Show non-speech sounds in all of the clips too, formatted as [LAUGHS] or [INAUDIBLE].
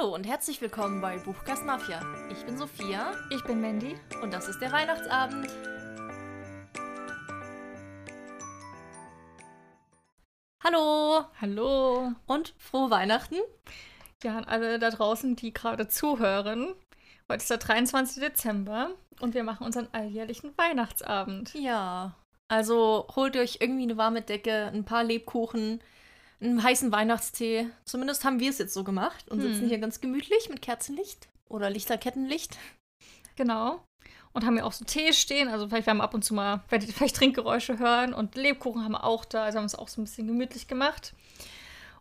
Hallo und herzlich willkommen bei Buchkast Mafia. Ich bin Sophia Ich bin Mandy. und das ist der Weihnachtsabend. Hallo Hallo. und frohe Weihnachten. Ja, an alle da draußen, die gerade zuhören. Heute ist der 23. Dezember und wir machen unseren alljährlichen Weihnachtsabend. Ja, also holt euch irgendwie eine warme Decke, ein paar Lebkuchen, einen heißen Weihnachtstee. Zumindest haben wir es jetzt so gemacht und sitzen Hm. hier ganz gemütlich mit Kerzenlicht oder Lichterkettenlicht. Genau. Und haben hier auch so Tee stehen. Also vielleicht werden wir ab und zu mal, werdet ihr vielleicht Trinkgeräusche hören. Und Lebkuchen haben wir auch da. Also haben wir es auch so ein bisschen gemütlich gemacht.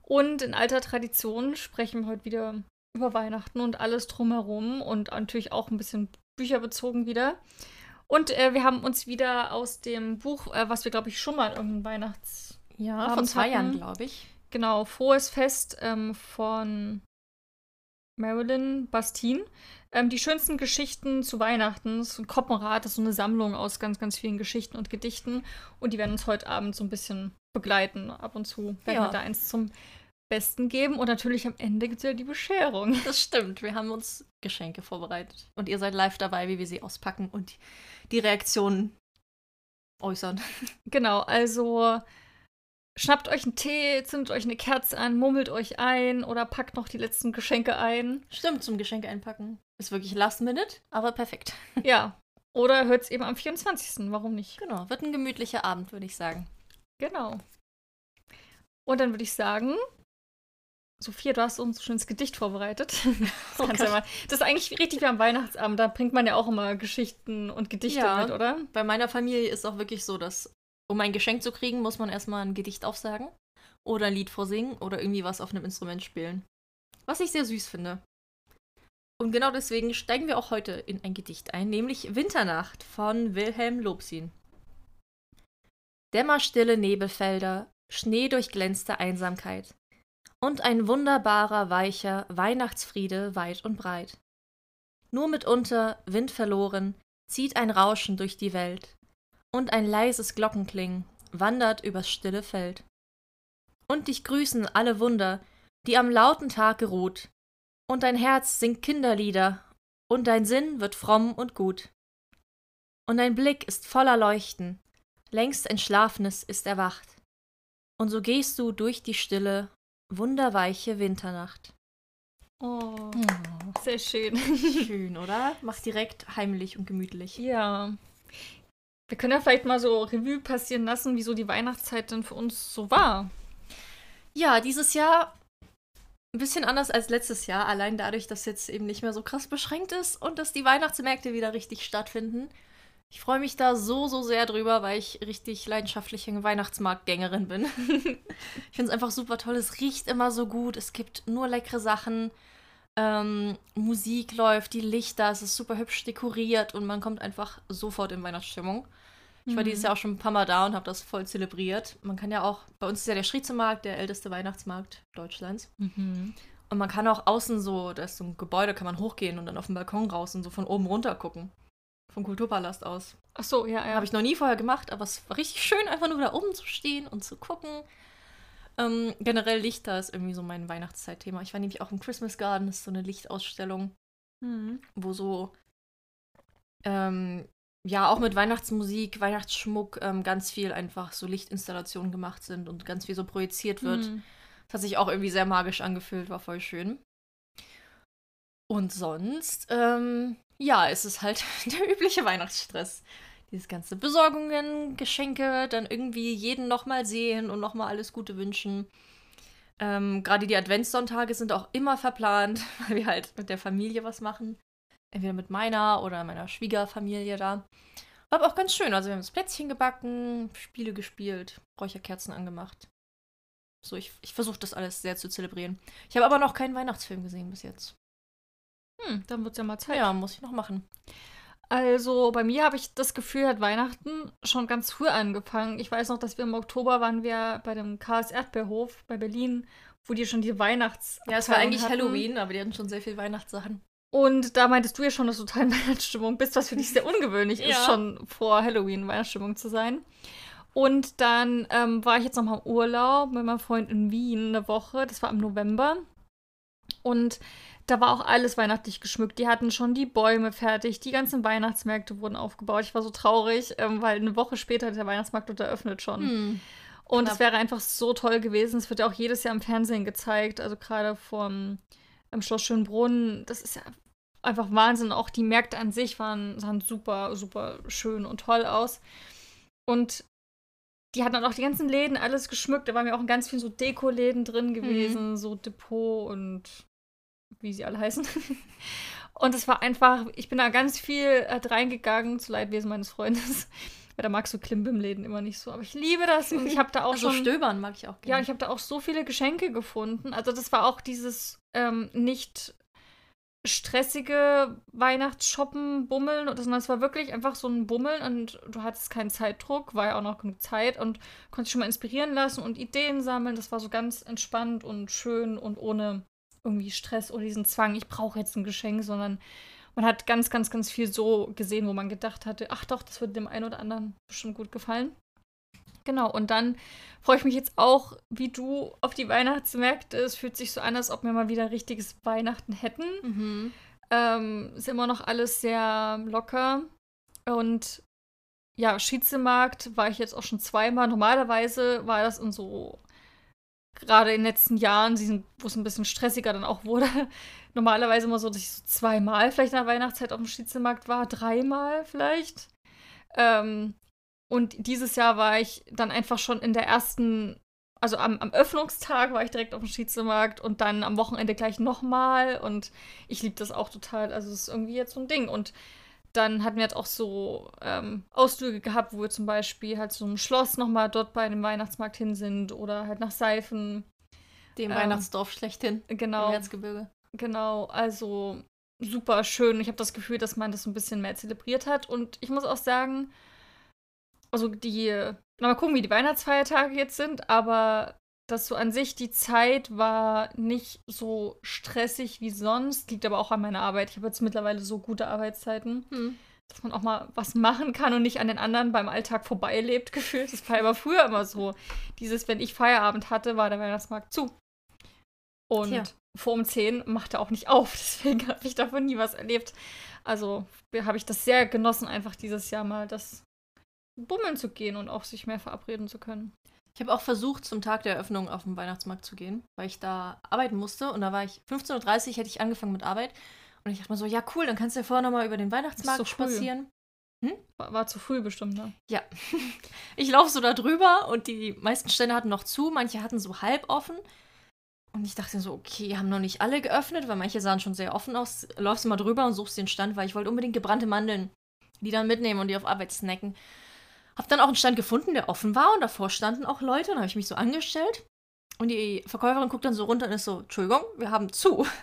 Und in alter Tradition sprechen wir heute wieder über Weihnachten und alles drumherum. Und natürlich auch ein bisschen bücherbezogen wieder. Und äh, wir haben uns wieder aus dem Buch, äh, was wir, glaube ich, schon mal in irgendeinem Weihnachts... Ja, vor zwei Jahren, glaube ich. Genau, Frohes Fest ähm, von Marilyn Bastine. Ähm, die schönsten Geschichten zu Weihnachten. Das ist ein Koppenrad, das ist so eine Sammlung aus ganz, ganz vielen Geschichten und Gedichten. Und die werden uns heute Abend so ein bisschen begleiten. Ab und zu werden Ja. wir da eins zum Besten geben. Und natürlich am Ende gibt es ja die Bescherung. Das stimmt. Wir haben uns Geschenke vorbereitet. Und ihr seid live dabei, wie wir sie auspacken und die Reaktionen äußern. Genau, also schnappt euch einen Tee, zündet euch eine Kerze an, mummelt euch ein oder packt noch die letzten Geschenke ein. Stimmt, zum Geschenke einpacken. Ist wirklich last minute, aber perfekt. [LAUGHS] Ja. Oder hört es eben am 24. Warum nicht? Genau, wird ein gemütlicher Abend, würde ich sagen. Genau. Und dann würde ich sagen, Sophia, du hast uns ein schönes Gedicht vorbereitet. [LAUGHS] Das, ja mal, das ist eigentlich richtig wie am Weihnachtsabend. Da bringt man ja auch immer Geschichten und Gedichte Ja. mit, oder? Bei meiner Familie ist auch wirklich so, dass um ein Geschenk zu kriegen, muss man erstmal ein Gedicht aufsagen oder ein Lied vorsingen oder irgendwie was auf einem Instrument spielen. Was ich sehr süß finde. Und genau deswegen steigen wir auch heute in ein Gedicht ein, nämlich Winternacht von Wilhelm Lobsin. Dämmerstille Nebelfelder, schneedurchglänzte Einsamkeit und ein wunderbarer, weicher Weihnachtsfriede weit und breit. Nur mitunter, windverloren, zieht ein Rauschen durch die Welt, und ein leises Glockenklingen wandert übers stille Feld. Und dich grüßen alle Wunder, die am lauten Tag geruht, und dein Herz singt Kinderlieder, und dein Sinn wird fromm und gut. Und dein Blick ist voller Leuchten, längst Entschlafenes ist erwacht, und so gehst du durch die stille, wunderweiche Winternacht. Oh, sehr schön. Schön, oder? Mach direkt heimlich und gemütlich. ja. Wir können ja vielleicht mal so Revue passieren lassen, wieso die Weihnachtszeit denn für uns so war. Ja, dieses Jahr ein bisschen anders als letztes Jahr, allein dadurch, dass jetzt eben nicht mehr so krass beschränkt ist und dass die Weihnachtsmärkte wieder richtig stattfinden. Ich freue mich da so, so sehr drüber, weil ich richtig leidenschaftliche Weihnachtsmarktgängerin bin. [LAUGHS] ich finde es einfach super toll. Es riecht immer so gut. Es gibt nur leckere Sachen. Ähm, Musik läuft, die Lichter, es ist super hübsch dekoriert und man kommt einfach sofort in Weihnachtsstimmung. Ich war Mhm. dieses Jahr auch schon ein paar Mal da und habe das voll zelebriert. Man kann ja auch, bei uns ist ja der Striezelmarkt der älteste Weihnachtsmarkt Deutschlands. Mhm. Und man kann auch außen so, da ist so ein Gebäude, kann man hochgehen und dann auf den Balkon raus und so von oben runter gucken. Vom Kulturpalast aus. Ach so, ja, ja. Habe ich noch nie vorher gemacht, aber es war richtig schön, einfach nur da oben zu stehen und zu gucken. Ähm, generell Lichter ist irgendwie so mein Weihnachtszeitthema. Ich war nämlich auch im Christmas Garden, das ist so eine Lichtausstellung Mhm. wo so ähm, ja auch mit Weihnachtsmusik, Weihnachtsschmuck ähm, ganz viel einfach so Lichtinstallationen gemacht sind und ganz viel so projiziert wird. Mhm. Das hat sich auch irgendwie sehr magisch angefühlt, war voll schön. Und sonst, ähm, ja, es ist halt [LAUGHS] der übliche Weihnachtsstress. Dieses ganze Besorgungen, Geschenke, dann irgendwie jeden nochmal sehen und nochmal alles Gute wünschen. Ähm, Gerade die Adventssonntage sind auch immer verplant, [LAUGHS] weil wir halt mit der Familie was machen. Entweder mit meiner oder meiner Schwiegerfamilie da. War aber auch ganz schön. Also wir haben das Plätzchen gebacken, Spiele gespielt, Räucherkerzen angemacht. So, ich, ich versuche das alles sehr zu zelebrieren. Ich habe aber noch keinen Weihnachtsfilm gesehen bis jetzt. Hm, dann wird es ja mal Zeit. Ja, muss ich noch machen. Also bei mir habe ich das Gefühl, hat Weihnachten schon ganz früh angefangen. Ich weiß noch, dass wir im Oktober waren wir bei dem Chaos Erdbeerhof bei Berlin, wo die schon die Weihnachts Ja, es war eigentlich hatten. Halloween, aber die hatten schon sehr viel Weihnachtssachen. Und da meintest du ja schon, dass du total in [LAUGHS] Weihnachtsstimmung bist, was für dich sehr ungewöhnlich ist, Ja. schon vor Halloween in Weihnachtsstimmung zu sein. Und dann ähm, war ich jetzt noch mal im Urlaub mit meinem Freund in Wien eine Woche. Das war im November. Und da war auch alles weihnachtlich geschmückt. Die hatten schon die Bäume fertig, die ganzen Weihnachtsmärkte wurden aufgebaut. Ich war so traurig, ähm, weil eine Woche später hat der Weihnachtsmarkt dort eröffnet schon. Hm. Und es wäre einfach so toll gewesen. Es wird ja auch jedes Jahr im Fernsehen gezeigt, also gerade vom im Schloss Schönbrunn. Das ist ja einfach Wahnsinn. Auch die Märkte an sich waren, sahen super, super schön und toll aus. Und die hatten dann auch die ganzen Läden alles geschmückt. Da waren ja auch ganz viel so Deko-Läden drin gewesen, so Depot und wie sie alle heißen. [LAUGHS] Und es war einfach, ich bin da ganz viel äh, reingegangen, zu Leidwesen meines Freundes. Weil da magst du Klimbim-Läden immer nicht so. Aber ich liebe das und ich habe da auch [LAUGHS] Also schon. stöbern mag ich auch Ja, gerne. ich habe da auch so viele Geschenke gefunden. Also das war auch dieses ähm, nicht stressige Weihnachtsshoppen, Bummeln, und das, sondern es war wirklich einfach so ein Bummeln und du hattest keinen Zeitdruck, war ja auch noch genug Zeit und konntest dich schon mal inspirieren lassen und Ideen sammeln. Das war so ganz entspannt und schön und ohne irgendwie Stress oder diesen Zwang, ich brauche jetzt ein Geschenk, sondern man hat ganz, ganz, ganz viel so gesehen, wo man gedacht hatte, ach doch, das wird dem einen oder anderen bestimmt gut gefallen. Genau, und dann freue ich mich jetzt auch, wie du, auf die Weihnachtsmärkte. Es fühlt sich so an, als ob wir mal wieder richtiges Weihnachten hätten. Mhm. Ähm, ist immer noch alles sehr locker. Und ja, Schiedsmarkt war ich jetzt auch schon zweimal. Normalerweise war das in so, gerade in den letzten Jahren, wo es ein bisschen stressiger dann auch wurde, normalerweise immer so, dass ich so zweimal vielleicht in der Weihnachtszeit auf dem Schiedsmarkt war, dreimal vielleicht. Ähm, und dieses Jahr war ich dann einfach schon in der ersten, also am, am Öffnungstag war ich direkt auf dem Schiedsmarkt und dann am Wochenende gleich nochmal. Und ich liebe das auch total. Also es ist irgendwie jetzt so ein Ding. Und dann hatten wir jetzt auch so ähm, Ausflüge gehabt, wo wir zum Beispiel halt so ein Schloss nochmal dort bei dem Weihnachtsmarkt hin sind oder halt nach Seifen. Dem Ähm, Weihnachtsdorf schlechthin Genau. im Erzgebirge. Genau, also super schön. Ich habe das Gefühl, dass man das so ein bisschen mehr zelebriert hat. Und ich muss auch sagen, also die, na, mal gucken, wie die Weihnachtsfeiertage jetzt sind, aber dass so an sich die Zeit war nicht so stressig wie sonst. Liegt aber auch an meiner Arbeit. Ich habe jetzt mittlerweile so gute Arbeitszeiten, Hm. dass man auch mal was machen kann und nicht an den anderen beim Alltag vorbeilebt, [LAUGHS] gefühlt. Das war aber früher immer so. Dieses, wenn ich Feierabend hatte, war der Weihnachtsmarkt zu. Und Tja. Vor um 10 macht er auch nicht auf. [LAUGHS] Deswegen habe ich davon nie was erlebt. Also habe ich das sehr genossen, einfach dieses Jahr mal das Bummeln zu gehen und auch sich mehr verabreden zu können. Ich habe auch versucht, zum Tag der Eröffnung auf den Weihnachtsmarkt zu gehen, weil ich da arbeiten musste. Und da war ich 15.30 Uhr, hätte ich angefangen mit Arbeit. Und ich dachte mir so, ja cool, dann kannst du ja vorher nochmal über den Weihnachtsmarkt so spazieren. War, war zu früh bestimmt, ne? Ja. [LAUGHS] Ich laufe so da drüber und die meisten Stände hatten noch zu, manche hatten so halb offen. Und ich dachte so, okay, haben noch nicht alle geöffnet, weil manche sahen schon sehr offen aus. Läufst du mal drüber und suchst den Stand, weil ich wollte unbedingt gebrannte Mandeln, die dann mitnehmen und die auf Arbeit snacken. Hab dann auch einen Stand gefunden, der offen war und davor standen auch Leute und habe ich mich so angestellt. Und die Verkäuferin guckt dann so runter und ist so, Entschuldigung, wir haben zu. [LAUGHS]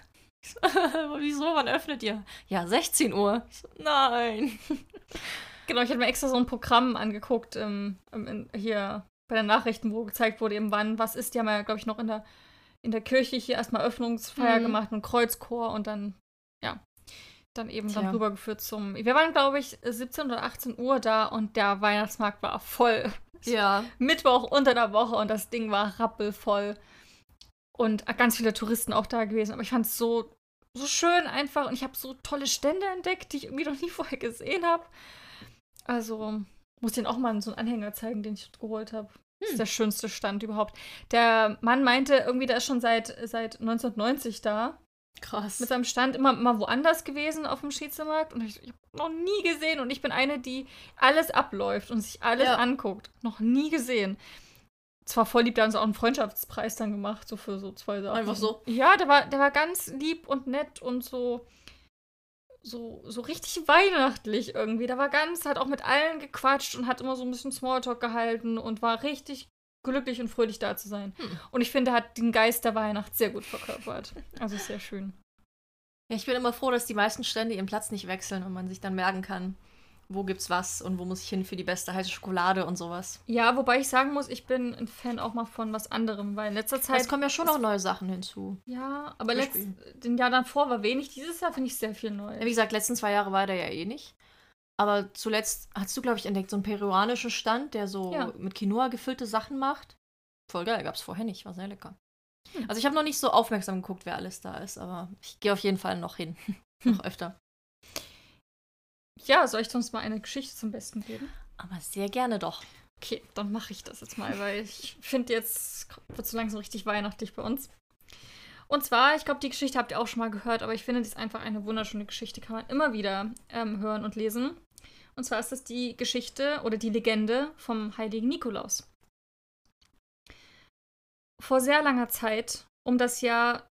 So, [LAUGHS] Wieso, wann öffnet ihr? Ja, 16 Uhr. Ich so, nein. [LAUGHS] Genau, ich hatte mir extra so ein Programm angeguckt, ähm, ähm, in, hier bei den Nachrichten, wo gezeigt wurde, eben wann, was ist. Die haben ja, glaube ich, noch in der, in der Kirche hier erstmal Öffnungsfeier Mhm. gemacht und Kreuzchor und dann, ja, dann eben dann Tja. rübergeführt zum. Wir waren, glaube ich, 17 oder 18 Uhr da und der Weihnachtsmarkt war voll. [LAUGHS] Ja. Mittwoch unter der Woche und das Ding war rappelvoll. Und ganz viele Touristen auch da gewesen. Aber ich fand es so, so schön einfach. Und ich habe so tolle Stände entdeckt, die ich irgendwie [LAUGHS] noch nie vorher gesehen habe. Also muss ich den auch mal so einen Anhänger zeigen, den ich geholt habe. Das Hm. ist der schönste Stand überhaupt. Der Mann meinte, irgendwie, der ist schon seit, seit 1990 da. Krass. Mit seinem Stand immer mal woanders gewesen auf dem Schiedsmarkt. Und ich, ich habe noch nie gesehen. Und ich bin eine, die alles abläuft und sich alles Ja. anguckt. Noch nie gesehen. Zwar voll lieb, da haben sie auch einen Freundschaftspreis dann gemacht, so für so zwei Sachen. Einfach so? Ja, der war, der war ganz lieb und nett und so, so, so richtig weihnachtlich irgendwie. Der war ganz, hat auch mit allen gequatscht und hat immer so ein bisschen Smalltalk gehalten und war richtig glücklich und fröhlich da zu sein. Hm. Und ich finde, er hat den Geist der Weihnacht sehr gut verkörpert. Also sehr schön. Ja, ich bin immer froh, dass die meisten Stände ihren Platz nicht wechseln und man sich dann merken kann, wo gibt's was und wo muss ich hin für die beste heiße Schokolade und sowas. Ja, wobei ich sagen muss, ich bin ein Fan auch mal von was anderem, weil in letzter Zeit. es kommen ja schon noch neue Sachen hinzu. ja, aber letzt, den Jahr davor war wenig. Dieses Jahr finde ich sehr viel Ja, neu. wie gesagt, letzten zwei Jahre war der ja eh nicht. Aber zuletzt hast du, glaube ich, entdeckt so einen peruanischen Stand, der so Ja. mit Quinoa gefüllte Sachen macht. Voll geil, gab's vorher nicht, war sehr lecker. Hm. Also ich habe noch nicht so aufmerksam geguckt, wer alles da ist, aber ich gehe auf jeden Fall noch hin. [LAUGHS] noch öfter. Ja, soll ich sonst mal eine Geschichte zum Besten geben? Aber sehr gerne doch. Okay, dann mache ich das jetzt mal, weil ich finde, jetzt wird es so langsam richtig weihnachtlich bei uns. Und zwar, ich glaube, die Geschichte habt ihr auch schon mal gehört, aber ich finde, die ist einfach eine wunderschöne Geschichte, kann man immer wieder ähm, hören und lesen. Und zwar ist das die Geschichte oder die Legende vom heiligen Nikolaus. Vor sehr langer Zeit, um das Jahr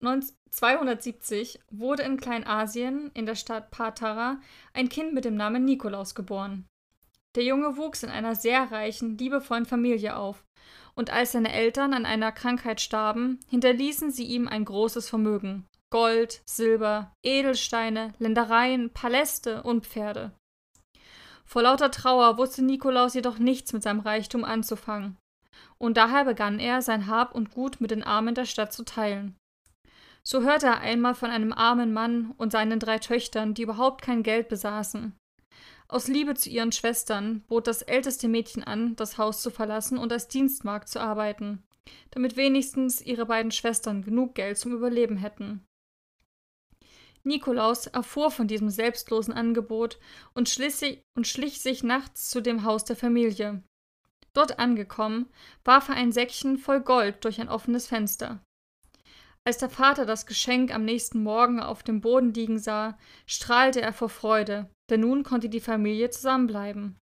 270, wurde in Kleinasien in der Stadt Patara ein Kind mit dem Namen Nikolaus geboren. Der Junge wuchs in einer sehr reichen, liebevollen Familie auf, und als seine Eltern an einer Krankheit starben, hinterließen sie ihm ein großes Vermögen Gold, Silber, Edelsteine, Ländereien, Paläste und Pferde. Vor lauter Trauer wusste Nikolaus jedoch nichts mit seinem Reichtum anzufangen, und daher begann er, sein Hab und Gut mit den Armen der Stadt zu teilen. So hörte er einmal von einem armen Mann und seinen drei Töchtern, die überhaupt kein Geld besaßen. Aus Liebe zu ihren Schwestern bot das älteste Mädchen an, das Haus zu verlassen und als Dienstmagd zu arbeiten, damit wenigstens ihre beiden Schwestern genug Geld zum Überleben hätten. Nikolaus erfuhr von diesem selbstlosen Angebot und schlich, sich, und schlich sich nachts zu dem Haus der Familie. Dort angekommen, warf er ein Säckchen voll Gold durch ein offenes Fenster. Als der Vater das Geschenk am nächsten Morgen auf dem Boden liegen sah, strahlte er vor Freude, denn nun konnte die Familie zusammenbleiben.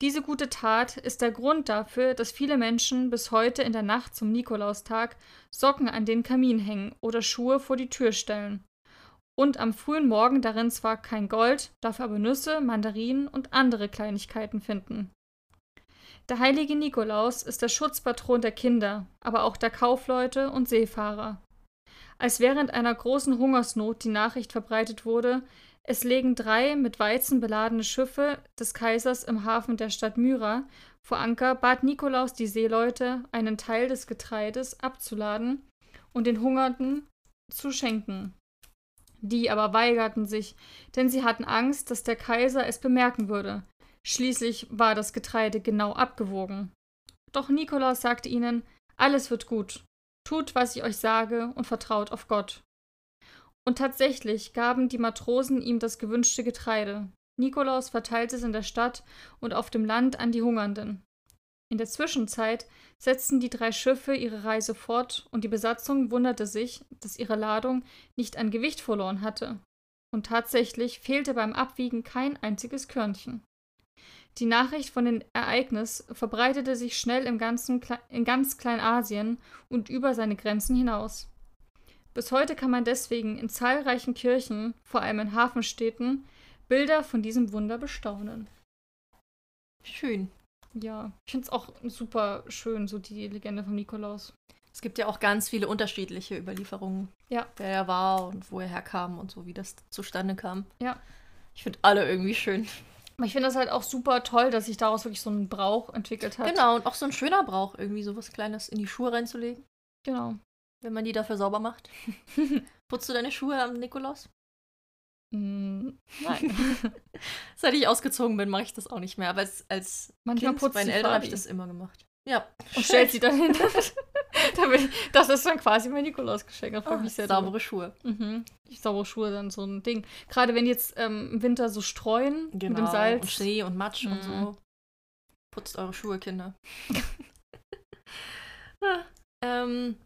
Diese gute Tat ist der Grund dafür, dass viele Menschen bis heute in der Nacht zum Nikolaustag Socken an den Kamin hängen oder Schuhe vor die Tür stellen. Und am frühen Morgen darin zwar kein Gold, dafür aber Nüsse, Mandarinen und andere Kleinigkeiten finden. Der heilige Nikolaus ist der Schutzpatron der Kinder, aber auch der Kaufleute und Seefahrer. Als während einer großen Hungersnot die Nachricht verbreitet wurde, es legen drei mit Weizen beladene Schiffe des Kaisers im Hafen der Stadt Myra vor Anker, bat Nikolaus die Seeleute, einen Teil des Getreides abzuladen und den Hungernden zu schenken. Die aber weigerten sich, denn sie hatten Angst, dass der Kaiser es bemerken würde. Schließlich war das Getreide genau abgewogen. Doch Nikolaus sagte ihnen, alles wird gut. Tut, was ich euch sage, und vertraut auf Gott. Und tatsächlich gaben die Matrosen ihm das gewünschte Getreide. Nikolaus verteilte es in der Stadt und auf dem Land an die Hungernden. In der Zwischenzeit setzten die drei Schiffe ihre Reise fort und die Besatzung wunderte sich, dass ihre Ladung nicht an Gewicht verloren hatte. Und tatsächlich fehlte beim Abwiegen kein einziges Körnchen. Die Nachricht von dem Ereignis verbreitete sich schnell im ganzen, in ganz Kleinasien und über seine Grenzen hinaus. Bis heute kann man deswegen in zahlreichen Kirchen, vor allem in Hafenstädten, Bilder von diesem Wunder bestaunen. Schön. Ja, ich finde es auch super schön, so die Legende vom Nikolaus. Es gibt ja auch ganz viele unterschiedliche Überlieferungen, ja. wer er war und wo er herkam und so, wie das zustande kam. Ja. Ich finde alle irgendwie schön. Aber ich finde das halt auch super toll, dass sich daraus wirklich so ein Brauch entwickelt hat. Genau, und auch so ein schöner Brauch, irgendwie so was Kleines in die Schuhe reinzulegen. Genau wenn man die dafür sauber macht. [LAUGHS] Putzt du deine Schuhe am Nikolaus? Mm, nein. [LAUGHS] Seit ich ausgezogen bin, mache ich das auch nicht mehr. Aber als, als Manchmal Kind bei den Eltern habe ich das immer gemacht. Ja. Und stellt sie dann [LAUGHS] hin. [LAUGHS] das ist dann quasi mein Nikolausgeschenk. Da oh, sehr saubere Schuhe. Mhm. Saubere Schuhe dann so ein Ding. Gerade wenn jetzt ähm, im Winter so streuen genau. mit dem genau, Salz. Und Schnee und Matsch mhm. und so. Putzt eure Schuhe, Kinder. [LAUGHS] ah, ähm,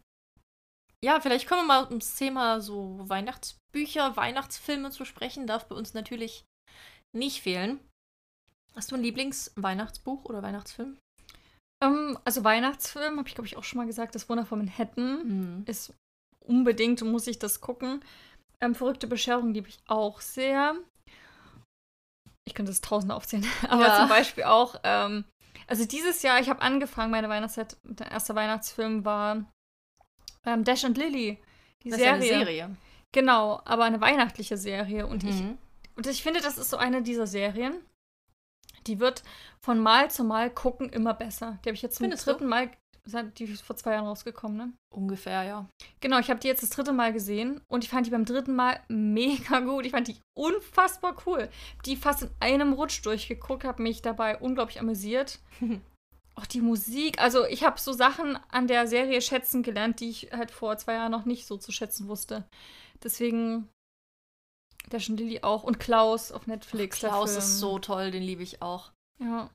ja, vielleicht kommen wir mal ums Thema so Weihnachtsbücher, Weihnachtsfilme zu sprechen. Darf bei uns natürlich nicht fehlen. Hast du ein Lieblingsweihnachtsbuch oder Weihnachtsfilm? Ähm, also Weihnachtsfilm, habe ich glaube ich auch schon mal gesagt, das Wunder von Manhattan mhm. ist unbedingt, muss ich das gucken. Ähm, Verrückte Bescherung liebe ich auch sehr. Ich könnte es tausend aufzählen, [LAUGHS] aber ja. zum Beispiel auch, ähm, also dieses Jahr, ich habe angefangen, meine Weihnachtszeit, der erste Weihnachtsfilm war ähm, Dash and Lily. Die das Serie. Ist eine Serie. Genau, aber eine weihnachtliche Serie. Und, mhm. ich, und ich finde, das ist so eine dieser Serien, die wird von Mal zu Mal gucken immer besser. Die habe ich jetzt zum Findest dritten du? Mal, die ist vor zwei Jahren rausgekommen, ne? Ungefähr, ja. Genau, ich habe die jetzt das dritte Mal gesehen und ich fand die beim dritten Mal mega gut. Ich fand die unfassbar cool. Die fast in einem Rutsch durchgeguckt, habe mich dabei unglaublich amüsiert. [LAUGHS] auch die Musik. Also ich habe so Sachen an der Serie schätzen gelernt, die ich halt vor zwei Jahren noch nicht so zu schätzen wusste. Deswegen der schon Lilly auch und Klaus auf Netflix. Ach, Klaus ist so toll, den liebe ich auch. Ja.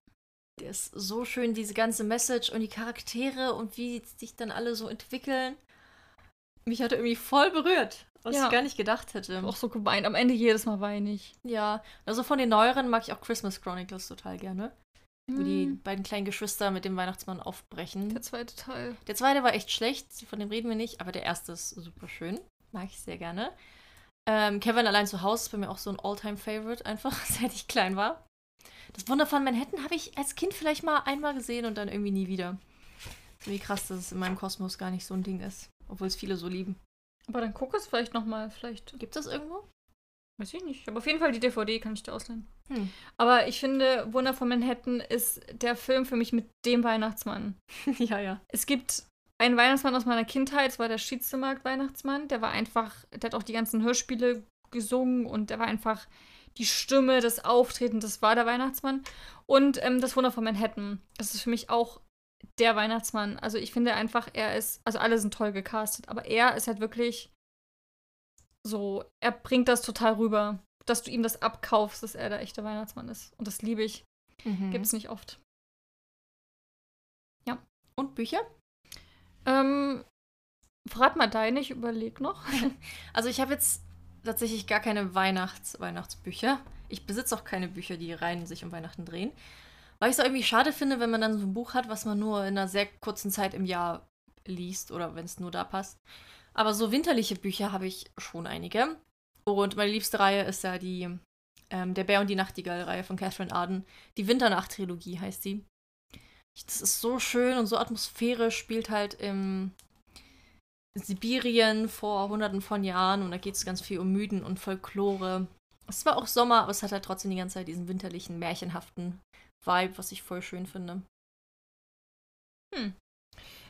Der ist so schön, diese ganze Message und die Charaktere und wie sich dann alle so entwickeln. Mich hat er irgendwie voll berührt, was Ja. ich gar nicht gedacht hätte. Auch so geweint. Am Ende jedes Mal weine ich. Ja, also von den neueren mag ich auch Christmas Chronicles total gerne. Wo die Hm, beiden kleinen Geschwister mit dem Weihnachtsmann aufbrechen. Der zweite Teil. Der zweite war echt schlecht, von dem reden wir nicht, aber der erste ist super schön. Mag ich sehr gerne. Ähm, Kevin allein zu Hause ist bei mir auch so ein All-Time-Favorite, einfach, [LAUGHS] seit ich klein war. Das Wunder von Manhattan habe ich als Kind vielleicht mal einmal gesehen und dann irgendwie nie wieder. Wie krass, dass es in meinem Kosmos gar nicht so ein Ding ist. Obwohl es viele so lieben. Aber dann guck es vielleicht nochmal. Vielleicht. Gibt es das irgendwo? Weiß ich nicht. Aber auf jeden Fall die DVD kann ich dir ausleihen. Hm. Aber ich finde, Wunder von Manhattan ist der Film für mich mit dem Weihnachtsmann. [LAUGHS] ja, ja. Es gibt einen Weihnachtsmann aus meiner Kindheit, das war der Schiedsemarkt-Weihnachtsmann. Der war einfach, der hat auch die ganzen Hörspiele gesungen und der war einfach die Stimme, das Auftreten, das war der Weihnachtsmann. Und ähm, das Wunder von Manhattan, das ist für mich auch der Weihnachtsmann. Also ich finde einfach, er ist, also alle sind toll gecastet, aber er ist halt wirklich so, er bringt das total rüber, dass du ihm das abkaufst, dass er der echte Weihnachtsmann ist. Und das liebe ich. Mhm. Gibt es nicht oft. Und Bücher? Ähm, verrat mal deine, ich überleg noch. [LAUGHS] Also ich habe jetzt tatsächlich gar keine Weihnachts Weihnachtsbücher. Ich besitze auch keine Bücher, die rein sich um Weihnachten drehen. Weil ich es irgendwie schade finde, wenn man dann so ein Buch hat, was man nur in einer sehr kurzen Zeit im Jahr liest oder wenn es nur da passt. Aber so winterliche Bücher habe ich schon einige. Und meine liebste Reihe ist ja die ähm, Der Bär und die Nachtigall-Reihe von Catherine Arden. Die Winternacht-Trilogie heißt sie. Das ist so schön und so atmosphärisch, spielt halt im Sibirien vor hunderten von Jahren und da geht es ganz viel um Mythen und Folklore. Es war auch Sommer, aber es hat halt trotzdem die ganze Zeit diesen winterlichen, märchenhaften Vibe, was ich voll schön finde.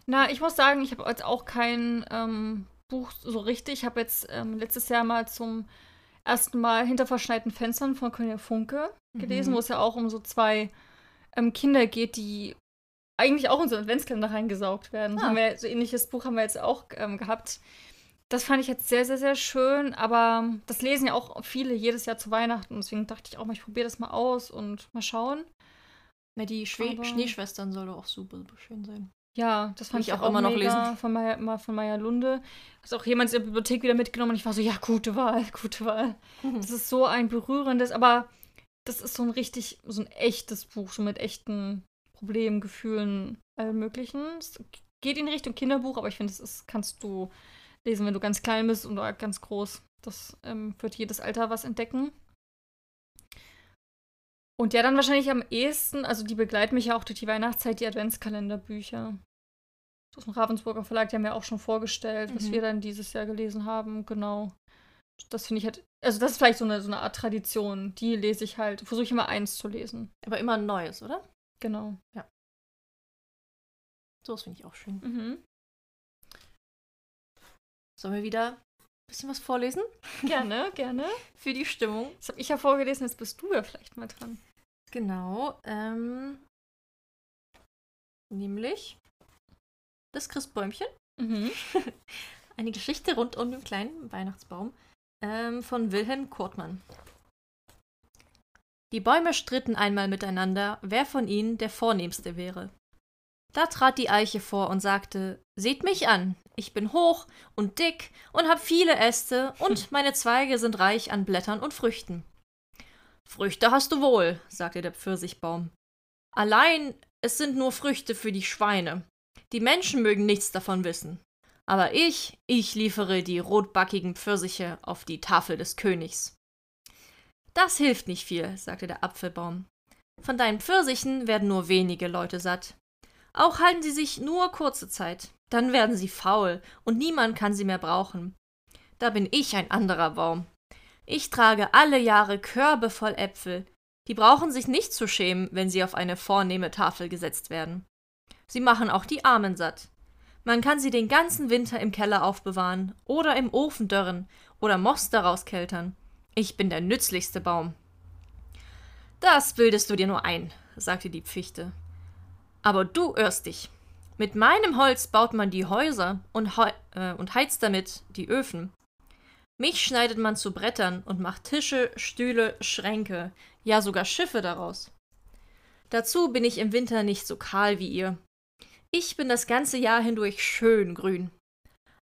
Na, ich muss sagen, ich habe jetzt auch kein ähm, Buch so richtig. Ich habe jetzt ähm, letztes Jahr mal zum ersten Mal hinter verschneiten Fenstern von Cornelia Funke gelesen, Mhm. wo es ja auch um so zwei ähm, Kinder geht, die eigentlich auch in so einen Adventskalender reingesaugt werden. Ah. Haben wir, so ähnliches Buch haben wir jetzt auch ähm, gehabt. Das fand ich jetzt sehr, sehr, sehr schön, aber das lesen ja auch viele jedes Jahr zu Weihnachten. Deswegen dachte ich auch mal, ich probiere das mal aus und mal schauen. Na, die Schwe Aber- Schneeschwestern soll doch auch super, super schön sein. Ja, das fand ich ich, auch auch, immer noch lesen. Von Maya, von Maya Lunde. Hat auch jemand in der Bibliothek wieder mitgenommen und ich war so, ja, gute Wahl, gute Wahl. [LAUGHS] Das ist so ein berührendes, aber das ist so ein richtig, so ein echtes Buch, so mit echten Problemen, Gefühlen, allem möglichen. Es geht in Richtung Kinderbuch, aber ich finde, das ist, kannst du lesen, wenn du ganz klein bist oder ganz groß. Das ähm, wird jedes Alter was entdecken. Und ja, dann wahrscheinlich am ehesten, also die begleiten mich ja auch durch die Weihnachtszeit, die Adventskalenderbücher. Aus dem Ravensburger Verlag, die haben wir auch schon vorgestellt, was Mhm. wir dann dieses Jahr gelesen haben, genau. Das finde ich halt, also das ist vielleicht so eine, so eine Art Tradition. Die lese ich halt, versuche ich immer eins zu lesen. Aber immer ein neues, oder? Genau. So, das finde ich auch schön. Mhm. Sollen wir wieder ein bisschen was vorlesen? [LAUGHS] Gerne, gerne. Für die Stimmung. Das habe ich ja vorgelesen, jetzt bist du ja vielleicht mal dran. Genau. Ähm, nämlich das Christbäumchen. Mhm. [LAUGHS] Eine Geschichte rund um den kleinen Weihnachtsbaum ähm, von Wilhelm Kortmann. Die Bäume stritten einmal miteinander, wer von ihnen der Vornehmste wäre. Da trat die Eiche vor und sagte: Seht mich an, ich bin hoch und dick und hab viele Äste und [LAUGHS] meine Zweige sind reich an Blättern und Früchten. Früchte hast du wohl, sagte der Pfirsichbaum. Allein es sind nur Früchte für die Schweine. Die Menschen mögen nichts davon wissen. Aber ich, ich liefere die rotbackigen Pfirsiche auf die Tafel des Königs. Das hilft nicht viel, sagte der Apfelbaum. Von deinen Pfirsichen werden nur wenige Leute satt. Auch halten sie sich nur kurze Zeit. Dann werden sie faul und niemand kann sie mehr brauchen. Da bin ich ein anderer Baum. Ich trage alle Jahre Körbe voll Äpfel. Die brauchen sich nicht zu schämen, wenn sie auf eine vornehme Tafel gesetzt werden. Sie machen auch die Armen satt. Man kann sie den ganzen Winter im Keller aufbewahren oder im Ofen dörren oder Moss daraus keltern. Ich bin der nützlichste Baum. Das bildest du dir nur ein, sagte die Pfichte. Aber du irrst dich. Mit meinem Holz baut man die Häuser und, heu äh, und heizt damit die Öfen. Mich schneidet man zu Brettern und macht Tische, Stühle, Schränke, ja sogar Schiffe daraus. Dazu bin ich im Winter nicht so kahl wie ihr. Ich bin das ganze Jahr hindurch schön grün.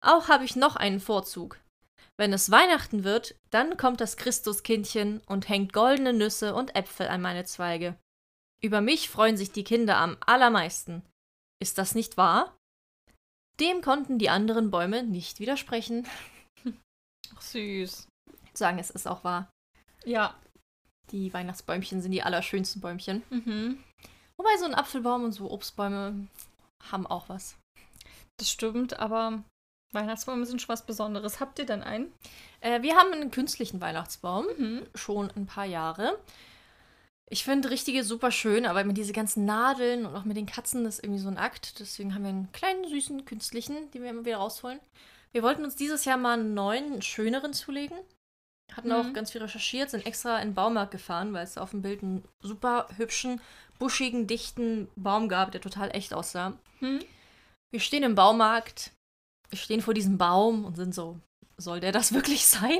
Auch habe ich noch einen Vorzug. Wenn es Weihnachten wird, dann kommt das Christuskindchen und hängt goldene Nüsse und Äpfel an meine Zweige. Über mich freuen sich die Kinder am allermeisten. Ist das nicht wahr? Dem konnten die anderen Bäume nicht widersprechen. [LAUGHS] Ach, süß. Sagen, es ist auch wahr. Ja. Die Weihnachtsbäumchen sind die allerschönsten Bäumchen. Mhm. Wobei so ein Apfelbaum und so Obstbäume haben auch was. Das stimmt, aber Weihnachtsbäume sind schon was Besonderes. Habt ihr denn einen? Äh, wir haben einen künstlichen Weihnachtsbaum. Mhm. Schon ein paar Jahre. Ich finde richtige super schön, aber mit diese ganzen Nadeln und auch mit den Katzen, das ist irgendwie so ein Akt. Deswegen haben wir einen kleinen, süßen, künstlichen, den wir immer wieder rausholen. Wir wollten uns dieses Jahr mal einen neuen, schöneren zulegen. Hatten auch Mhm. ganz viel recherchiert, sind extra in den Baumarkt gefahren, weil es auf dem Bild einen super hübschen, buschigen, dichten Baum gab, der total echt aussah. Hm? Wir stehen im Baumarkt, stehen vor diesem Baum und sind so, soll der das [LAUGHS] wirklich sein?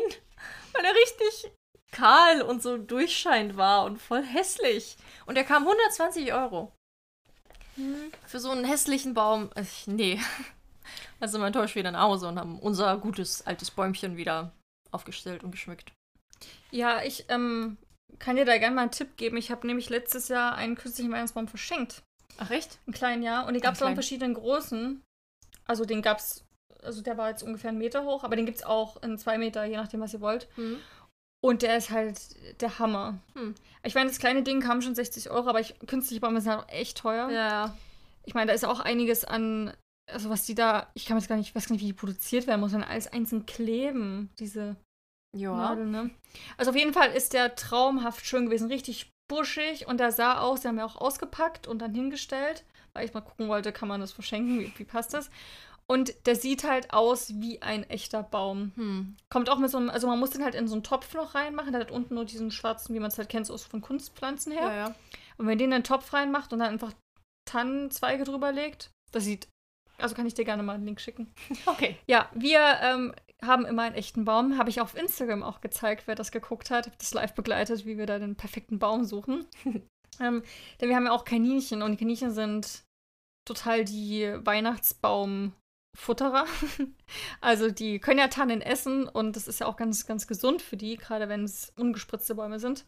Weil er richtig kahl und so durchscheinend war und voll hässlich. Und er kam 120 Euro. Hm. Für so einen hässlichen Baum, äh, nee. [LAUGHS] Also sind wir enttäuscht wieder nach Hause und haben unser gutes altes Bäumchen wieder aufgestellt und geschmückt. Ja, ich ähm, kann dir da gerne mal einen Tipp geben. Ich habe nämlich letztes Jahr einen künstlichen Weihnachtsbaum verschenkt. Ach echt? Einen kleinen Jahr. Und den gab es auch in verschiedenen Großen. Also den gab es, also der war jetzt ungefähr einen Meter hoch, aber den gibt es auch in zwei Meter, je nachdem, was ihr wollt. Hm. Und der ist halt der Hammer. Hm. Ich meine, das kleine Ding kam schon 60 Euro, aber ich, künstliche Bäume sind halt auch echt teuer. Ja. Ich meine, da ist auch einiges an, also was die da, ich kann jetzt gar nicht, ich weiß gar nicht, wie die produziert werden muss, sondern alles einzeln kleben, diese Ja. Nadel, ne? Also auf jeden Fall ist der traumhaft schön gewesen, richtig buschig und der sah aus, den haben wir auch ausgepackt und dann hingestellt, weil ich mal gucken wollte, kann man das verschenken, wie, wie passt das? Und der sieht halt aus wie ein echter Baum. Hm. Kommt auch mit so einem, also man muss den halt in so einen Topf noch reinmachen, der hat unten nur diesen schwarzen, wie man es halt kennt, so aus von Kunstpflanzen her. Ja, ja. Und wenn den in den Topf reinmacht und dann einfach Tannenzweige drüber legt, das sieht, also kann ich dir gerne mal einen Link schicken. [LAUGHS] Okay. Ja, wir ähm, haben immer einen echten Baum. Habe ich auf Instagram auch gezeigt, wer das geguckt hat. Habe das live begleitet, wie wir da den perfekten Baum suchen. [LAUGHS] ähm, denn wir haben ja auch Kaninchen und die Kaninchen sind total die Weihnachtsbaumfutterer. [LAUGHS] also die können ja Tannen essen und das ist ja auch ganz, ganz gesund für die, gerade wenn es ungespritzte Bäume sind.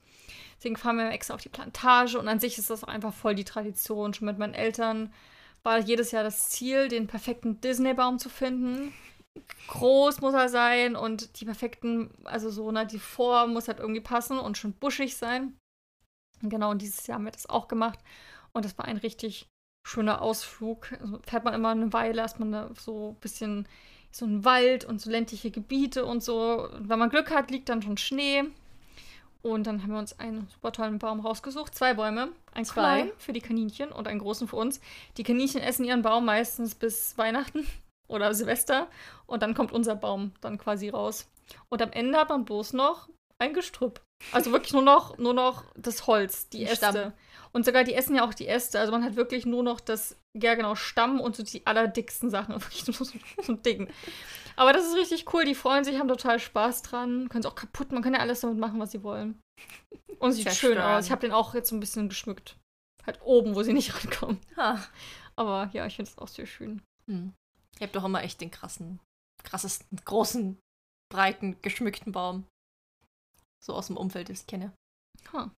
Deswegen fahren wir extra auf die Plantage und an sich ist das auch einfach voll die Tradition. Schon mit meinen Eltern war jedes Jahr das Ziel, den perfekten Disney-Baum zu finden. Groß muss er sein und die perfekten, also so, ne, die Form muss halt irgendwie passen und schon buschig sein. Genau, und dieses Jahr haben wir das auch gemacht. Und das war ein richtig schöner Ausflug. Also fährt man immer eine Weile, erstmal da so ein bisschen so ein Wald und so ländliche Gebiete und so. Und wenn man Glück hat, liegt dann schon Schnee. Und dann haben wir uns einen super tollen Baum rausgesucht. Zwei Bäume. Einen Zwei? kleinen für die Kaninchen und einen großen für uns. Die Kaninchen essen ihren Baum meistens bis Weihnachten [LAUGHS] oder Silvester. Und dann kommt unser Baum dann quasi raus. Und am Ende hat man bloß noch ein Gestrüpp. Also wirklich nur noch, nur noch das Holz, die Äste. Stamm. Und sogar die essen ja auch die Äste. Also man hat wirklich nur noch das, ja genau, Stamm und so die allerdicksten Sachen. [LAUGHS] Wirklich nur so, Ding. Aber das ist richtig cool. Die freuen sich, haben total Spaß dran. Können es auch kaputt. Man kann ja alles damit machen, was sie wollen. Und sieht schön aus. Ich habe den auch jetzt so ein bisschen geschmückt. Halt oben, wo sie nicht [LAUGHS] rankommen. Ha. Aber ja, ich finde es auch sehr schön. Hm. Ihr habt doch immer echt den krassen, krassesten, großen, breiten, geschmückten Baum. So aus dem Umfeld, das ich kenne. Ha,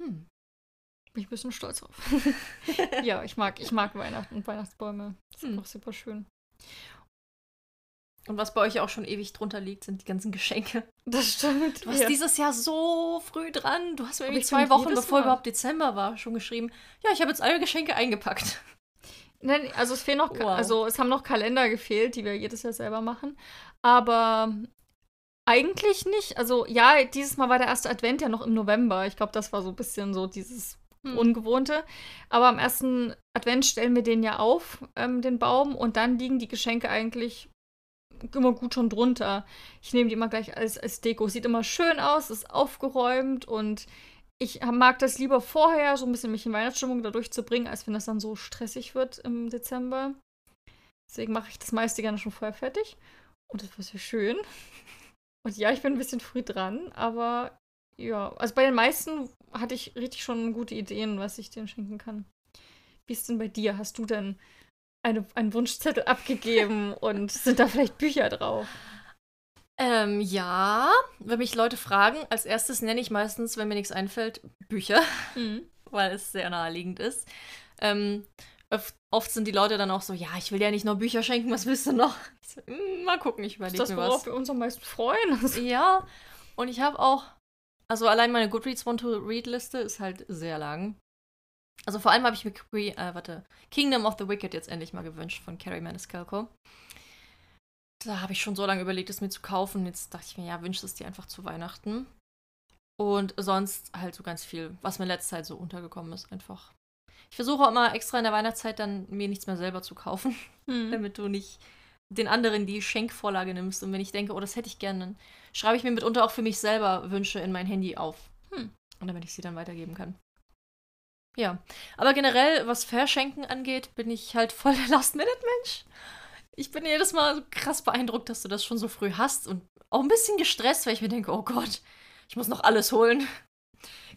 Hm. Bin ich ein bisschen stolz drauf. [LAUGHS] ja, ich mag, ich mag Weihnachten und Weihnachtsbäume. Das ist Hm. einfach super schön. Und was bei euch auch schon ewig drunter liegt, sind die ganzen Geschenke. Das stimmt. Du hast dieses Jahr so früh dran. Du hast mir irgendwie zwei Wochen, bevor Mal. überhaupt Dezember war, schon geschrieben. Ja, ich habe jetzt alle Geschenke eingepackt. Nein, also es fehlen noch, Wow. also es haben noch Kalender gefehlt, die wir jedes Jahr selber machen. Aber eigentlich nicht. Also ja, dieses Mal war der erste Advent ja noch im November. Ich glaube, das war so ein bisschen so dieses Hm. Ungewohnte. Aber am ersten Advent stellen wir den ja auf, ähm, den Baum, und dann liegen die Geschenke eigentlich immer gut schon drunter. Ich nehme die immer gleich als, als Deko. Sieht immer schön aus, ist aufgeräumt und ich mag das lieber vorher, so ein bisschen mich in Weihnachtsstimmung da durchzubringen, als wenn das dann so stressig wird im Dezember. Deswegen mache ich das meiste gerne schon vorher fertig. Und das war sehr schön. Und ja, ich bin ein bisschen früh dran, aber ja, also bei den meisten hatte ich richtig schon gute Ideen, was ich denen schenken kann. Wie ist denn bei dir? Hast du denn eine, einen Wunschzettel abgegeben [LAUGHS] und sind da vielleicht Bücher drauf? Ähm, ja, wenn mich Leute fragen, als erstes nenne ich meistens, wenn mir nichts einfällt, Bücher, [LAUGHS] mhm. weil es sehr naheliegend ist. Ähm, oft, sind die Leute dann auch so, ja, ich will ja nicht nur Bücher schenken, was willst du noch? So, mm, mal gucken, ich überlege mir was. Das, worauf wir uns am meisten freuen. [LAUGHS] ja, und ich habe auch, also allein meine Goodreads Want-to-Read-Liste ist halt sehr lang. Also vor allem habe ich mir, äh, warte, Kingdom of the Wicked jetzt endlich mal gewünscht von Carrie Maniscalco da habe ich schon so lange überlegt, es mir zu kaufen. Jetzt dachte ich mir, ja, wünsche es dir einfach zu Weihnachten. Und sonst halt so ganz viel, was mir letzte Zeit so untergekommen ist, einfach. Ich versuche auch immer extra in der Weihnachtszeit dann mir nichts mehr selber zu kaufen, [LAUGHS] hm. damit du nicht den anderen die Schenkvorlage nimmst. Und wenn ich denke, oh, das hätte ich gerne, dann schreibe ich mir mitunter auch für mich selber Wünsche in mein Handy auf. Hm. Und damit ich sie dann weitergeben kann. Ja. Aber generell, was Verschenken angeht, bin ich halt voll der Last-Minute-Mensch ich bin jedes Mal so krass beeindruckt, dass du das schon so früh hast und auch ein bisschen gestresst, weil ich mir denke, oh Gott, ich muss noch alles holen.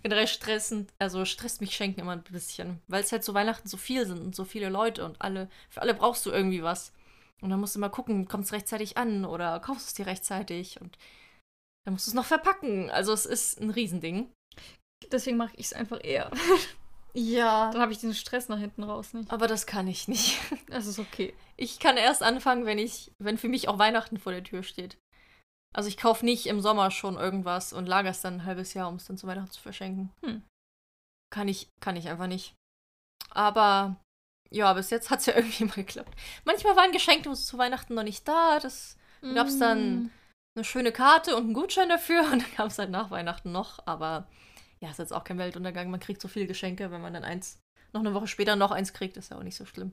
Generell stressend, also stresst mich Schenken immer ein bisschen, weil es halt zu Weihnachten so viel sind und so viele Leute und alle, für alle brauchst du irgendwie was. Und dann musst du mal gucken, kommt es rechtzeitig an oder kaufst du es dir rechtzeitig und dann musst du es noch verpacken. Also es ist ein Riesending. Deswegen mache ich es einfach eher. [LAUGHS] Ja. Dann habe ich den Stress nach hinten raus nicht. Aber das kann ich nicht. [LAUGHS] Das ist okay. Ich kann erst anfangen, wenn ich, wenn für mich auch Weihnachten vor der Tür steht. Also ich kaufe nicht im Sommer schon irgendwas und lagere es dann ein halbes Jahr, um es dann zu Weihnachten zu verschenken. Hm. Kann ich, kann ich einfach nicht. Aber ja, bis jetzt hat es ja [LAUGHS] irgendwie mal geklappt. Manchmal waren Geschenke zu Weihnachten noch nicht da. Das mm. gab es dann eine schöne Karte und einen Gutschein dafür [LAUGHS] und dann kam es halt nach Weihnachten noch. Aber ja, ist jetzt auch kein Weltuntergang. Man kriegt so viele Geschenke, wenn man dann eins, noch eine Woche später noch eins kriegt, ist ja auch nicht so schlimm.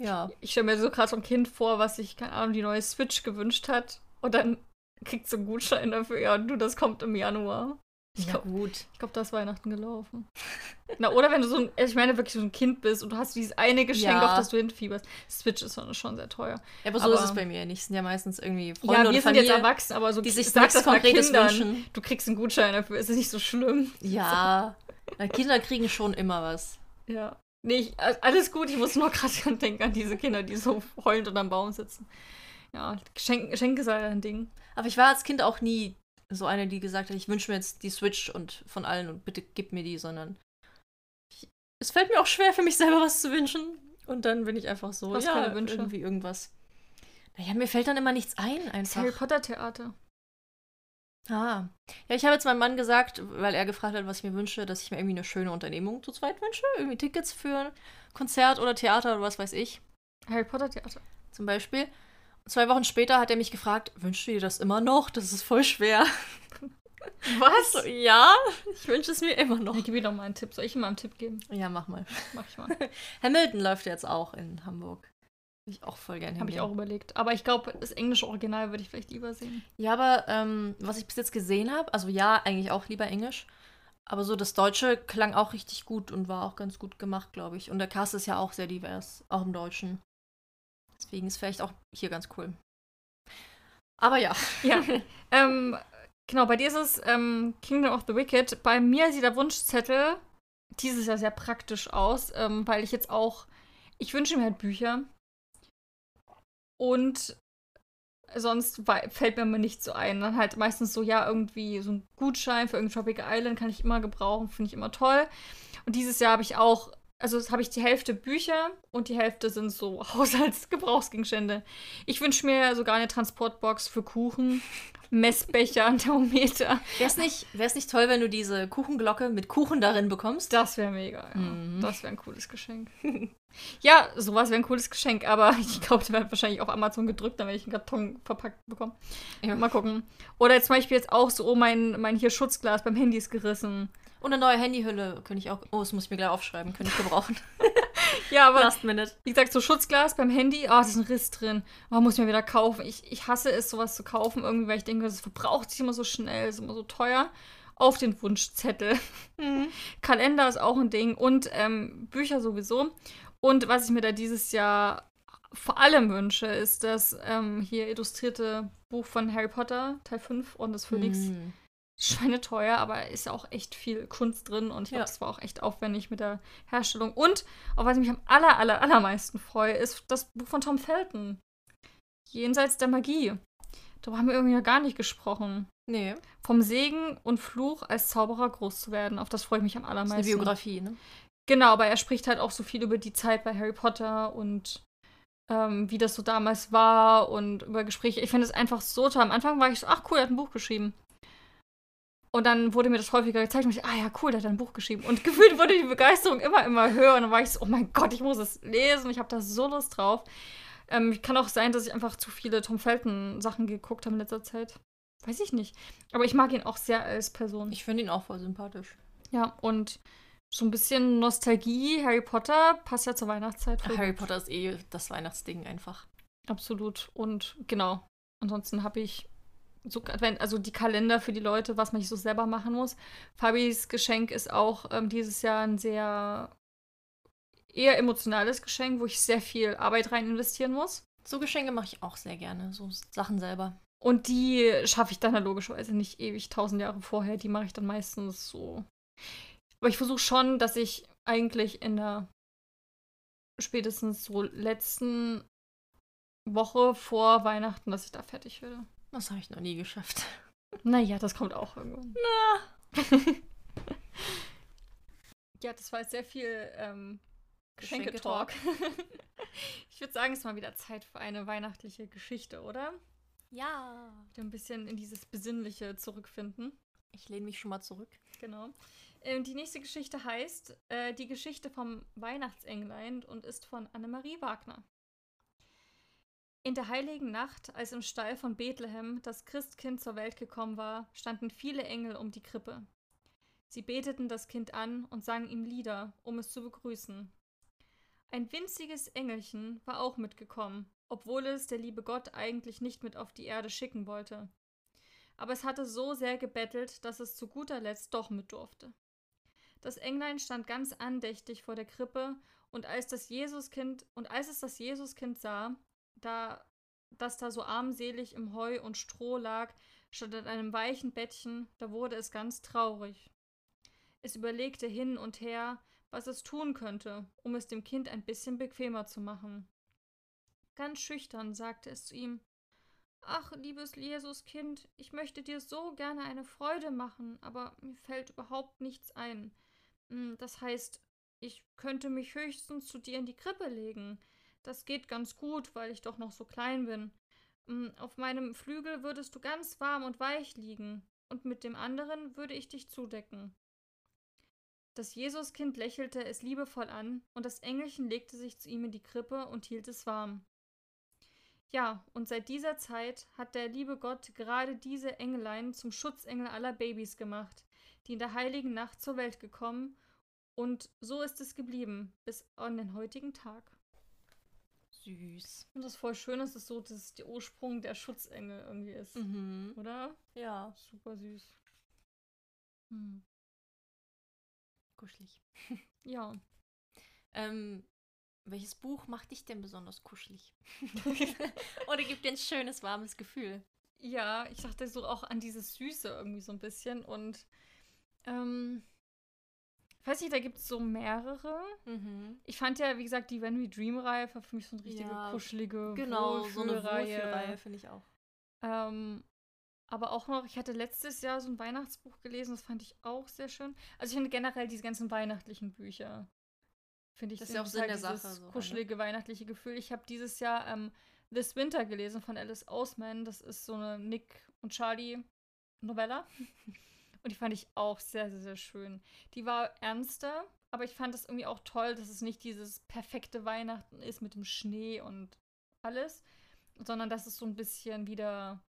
Ja. Ich stelle mir so gerade so ein Kind vor, was sich, keine Ahnung, die neue Switch gewünscht hat und dann kriegt so einen Gutschein dafür. Ja, du, das kommt im Januar. Ich ja, glaub, gut. Ich glaube, da ist Weihnachten gelaufen. [LAUGHS] Na, oder wenn du so ein, ich meine, wirklich so ein Kind bist und du hast dieses eine Geschenk, ja. auf das du hinfieberst. Switch ist schon sehr teuer. Ja, aber so aber, ist es bei mir nicht. Sind ja meistens irgendwie Freunde ja, wir sind jetzt erwachsen, aber so die sich sagt das konkretes Kindern, wünschen. Du kriegst einen Gutschein dafür, ist es nicht so schlimm. Ja, [LAUGHS] so. Kinder kriegen schon immer was. Ja. Nee, ich, alles gut, ich muss nur [LAUGHS] gerade denken an diese Kinder, die so heulend unterm Baum sitzen. Ja, Geschenke, Geschenke sei ein Ding. Aber ich war als Kind auch nie so eine, die gesagt hat, ich wünsche mir jetzt die Switch und von allen und bitte gib mir die, sondern ich, es fällt mir auch schwer für mich selber was zu wünschen. Und dann bin ich einfach so, Was ja, keine Wünsche? irgendwie irgendwas. Naja, mir fällt dann immer nichts ein einfach. Harry Potter Theater. Ah. Ja, ich habe jetzt meinem Mann gesagt, weil er gefragt hat, was ich mir wünsche, dass ich mir irgendwie eine schöne Unternehmung zu zweit wünsche. Irgendwie Tickets für ein Konzert oder Theater oder was weiß ich. Harry Potter Theater. Zum Beispiel. Zwei Wochen später hat er mich gefragt, wünschst du dir das immer noch? Das ist voll schwer. [LAUGHS] Was? So, ja, ich wünsche es mir immer noch. Ja, gib mir doch mal einen Tipp. Soll ich ihm mal einen Tipp geben? Ja, mach mal. Mach ich mal. [LAUGHS] Hamilton läuft jetzt auch in Hamburg. Ich auch voll gerne Habe ich auch überlegt. Aber ich glaube, das englische Original würde ich vielleicht lieber sehen. Ja, aber ähm, was ich bis jetzt gesehen habe, also ja, eigentlich auch lieber Englisch. Aber so das Deutsche klang auch richtig gut und war auch ganz gut gemacht, glaube ich. Und der Cast ist ja auch sehr divers, auch im Deutschen. Deswegen ist vielleicht auch hier ganz cool. Aber ja. Ja. [LAUGHS] ähm, genau, bei dir ist es ähm, Kingdom of the Wicked. Bei mir sieht der Wunschzettel dieses Jahr sehr praktisch aus, ähm, weil ich jetzt auch. Ich wünsche mir halt Bücher. Und sonst fällt mir mal nicht so ein. Dann halt meistens so, ja, irgendwie so ein Gutschein für irgendein Tropical Island kann ich immer gebrauchen, finde ich immer toll. Und dieses Jahr habe ich auch also habe ich die Hälfte Bücher und die Hälfte sind so [LAUGHS] Haushaltsgebrauchsgegenstände. Ich wünsche mir sogar eine Transportbox für Kuchen, [LAUGHS] Messbecher, Thermometer. Wäre es nicht, nicht toll, wenn du diese Kuchenglocke mit Kuchen darin bekommst? Das wäre mega, ja. Mhm. Das wäre ein cooles Geschenk. [LAUGHS] ja, sowas wäre ein cooles Geschenk, aber ich glaube, der wird wahrscheinlich auf Amazon gedrückt, dann werde ich einen Karton verpackt bekommen. Ja. Mal gucken. Oder jetzt zum Beispiel jetzt auch so, oh, mein, mein hier Schutzglas beim Handy ist gerissen. Und eine neue Handyhülle könnte ich auch. Oh, das muss ich mir gleich aufschreiben, könnte ich gebrauchen. [LAUGHS] ja, aber. Last minute. Wie gesagt, so Schutzglas beim Handy, oh, da ist ein Riss drin. Oh, muss ich mir wieder kaufen. Ich, ich hasse es, sowas zu kaufen, irgendwie, weil ich denke, das verbraucht sich immer so schnell, ist immer so teuer. auf den Wunschzettel. Mhm. [LAUGHS] Kalender ist auch ein Ding und ähm, Bücher sowieso. Und was ich mir da dieses Jahr vor allem wünsche, ist das ähm, hier illustrierte Buch von Harry Potter, Teil 5, und des Phönix. Mhm. Schweineteuer, aber ist ja auch echt viel Kunst drin und ich glaube, Ja. das war auch echt aufwendig mit der Herstellung. Und, auf was ich mich am aller, aller, allermeisten freue, ist das Buch von Tom Felton. Jenseits der Magie. Darüber haben wir irgendwie noch gar nicht gesprochen. Nee, Vom Segen und Fluch als Zauberer groß zu werden. Auf das freue ich mich am das ist allermeisten. eine Biografie, ne? Genau, aber er spricht halt auch so viel über die Zeit bei Harry Potter und ähm, wie das so damals war und über Gespräche. Ich finde es einfach so toll. Am Anfang war ich so, ach cool, er hat ein Buch geschrieben. Und dann wurde mir das häufiger gezeigt und ich, ah ja, cool, der hat ein Buch geschrieben. Und gefühlt wurde die Begeisterung immer, immer höher. Und dann war ich so, oh mein Gott, ich muss es lesen. Ich habe da so Lust drauf. Ähm, kann auch sein, dass ich einfach zu viele Tom Felton Sachen geguckt habe in letzter Zeit. Weiß ich nicht. Aber ich mag ihn auch sehr als Person. Ich finde ihn auch voll sympathisch. Ja, und so ein bisschen Nostalgie. Harry Potter passt ja zur Weihnachtszeit. voll Harry. Potter ist eh das Weihnachtsding einfach. Absolut. Und genau. Ansonsten habe ich so, wenn, also die Kalender für die Leute, was man nicht so selber machen muss. Fabis Geschenk ist auch ähm, dieses Jahr ein sehr eher emotionales Geschenk, wo ich sehr viel Arbeit rein investieren muss. So Geschenke mache ich auch sehr gerne. So Sachen selber. Und die schaffe ich dann logischerweise nicht ewig tausend Jahre vorher. Die mache ich dann meistens so. Aber ich versuche schon, dass ich eigentlich in der spätestens so letzten Woche vor Weihnachten, dass ich da fertig werde. Das habe ich noch nie geschafft. Naja, das kommt auch irgendwann. [LAUGHS] ja, das war jetzt sehr viel ähm, Geschenketalk. [LAUGHS] ich würde sagen, es ist mal wieder Zeit für eine weihnachtliche Geschichte, oder? Ja. Wieder ein bisschen in dieses Besinnliche zurückfinden. Ich lehne mich schon mal zurück. Genau. Ähm, die nächste Geschichte heißt äh, Die Geschichte vom Weihnachtsenglein und ist von Annemarie Wagner. In der heiligen Nacht, als im Stall von Bethlehem das Christkind zur Welt gekommen war, standen viele Engel um die Krippe. Sie beteten das Kind an und sangen ihm Lieder, um es zu begrüßen. Ein winziges Engelchen war auch mitgekommen, obwohl es der liebe Gott eigentlich nicht mit auf die Erde schicken wollte. Aber es hatte so sehr gebettelt, dass es zu guter Letzt doch mit durfte. Das Englein stand ganz andächtig vor der Krippe, und als das Jesuskind und als es das Jesuskind sah, da das da so armselig im Heu und Stroh lag, statt an einem weichen Bettchen, da wurde es ganz traurig. Es überlegte hin und her, was es tun könnte, um es dem Kind ein bisschen bequemer zu machen. Ganz schüchtern sagte es zu ihm Ach, liebes Jesuskind, ich möchte dir so gerne eine Freude machen, aber mir fällt überhaupt nichts ein. Hm, Das heißt, ich könnte mich höchstens zu dir in die Krippe legen. Das geht ganz gut, weil ich doch noch so klein bin. Hm, Auf meinem Flügel würdest du ganz warm und weich liegen, und mit dem anderen würde ich dich zudecken. Das Jesuskind lächelte es liebevoll an, und das Engelchen legte sich zu ihm in die Krippe und hielt es warm. Ja, und seit dieser Zeit hat der liebe Gott gerade diese Engelein zum Schutzengel aller Babys gemacht, die in der heiligen Nacht zur Welt gekommen, und so ist es geblieben, bis an den heutigen Tag. Süß. Und das ist voll schön, dass es so dass es der Ursprung der Schutzengel irgendwie ist, Mhm. oder? Ja, Super süß. Hm. kuschelig. [LAUGHS] Ja. Ähm, welches Buch macht dich denn besonders kuschelig? [LAUGHS] [LAUGHS] Oder gibt dir ein schönes, warmes Gefühl? Ja, ich dachte so auch an dieses Süße irgendwie so ein bisschen und ähm, ich weiß nicht, da gibt es so mehrere. Mhm. Ich fand ja, wie gesagt, die When We Dream-Reihe war für mich so eine richtige Ja, kuschelige Genau, so eine Wohlfühlreihe. Wohlfühlreihe finde ich auch. Ähm, aber auch noch, ich hatte letztes Jahr so ein Weihnachtsbuch gelesen, das fand ich auch sehr schön. Also ich finde generell diese ganzen weihnachtlichen Bücher. Finde ich Das ist ja auch Sinn total der Sache so, ne? kuschelige weihnachtliche Gefühl. Ich habe dieses Jahr ähm, This Winter gelesen von Alice Oseman. Das ist so eine Nick und Charlie Novella. [LAUGHS] und die fand ich auch sehr, sehr, sehr schön. Die war ernster, aber ich fand das irgendwie auch toll, dass es nicht dieses perfekte Weihnachten ist mit dem Schnee und alles, sondern dass es so ein bisschen wieder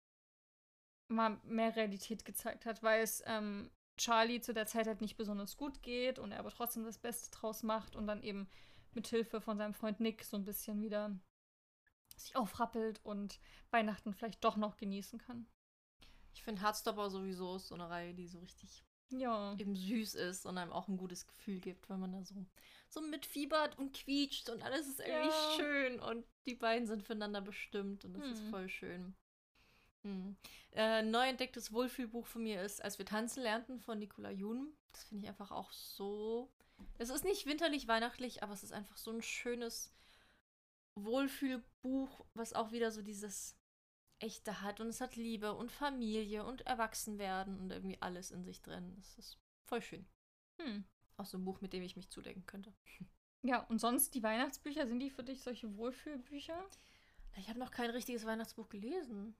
mal mehr Realität gezeigt hat, weil es ähm, Charlie zu der Zeit halt nicht besonders gut geht und er aber trotzdem das Beste draus macht und dann eben mit Hilfe von seinem Freund Nick so ein bisschen wieder sich aufrappelt und Weihnachten vielleicht doch noch genießen kann. Ich finde Heartstopper sowieso ist so eine Reihe, die so richtig Ja. eben süß ist und einem auch ein gutes Gefühl gibt, wenn man da so, so mitfiebert und quietscht und alles ist irgendwie Ja. schön und die beiden sind füreinander bestimmt und das ist Hm. voll schön. Hm. Äh, neu entdecktes Wohlfühlbuch von mir ist Als wir tanzen lernten von Nicola Jun. Das finde ich einfach auch so. Es ist nicht winterlich weihnachtlich, aber es ist einfach so ein schönes Wohlfühlbuch, was auch wieder so dieses Echte hat. Und es hat Liebe und Familie und Erwachsenwerden und irgendwie alles in sich drin. Das ist voll schön. Hm. Auch so ein Buch, mit dem ich mich zudecken könnte. Ja, und sonst die Weihnachtsbücher, sind die für dich solche Wohlfühlbücher? Ich habe noch kein richtiges Weihnachtsbuch gelesen.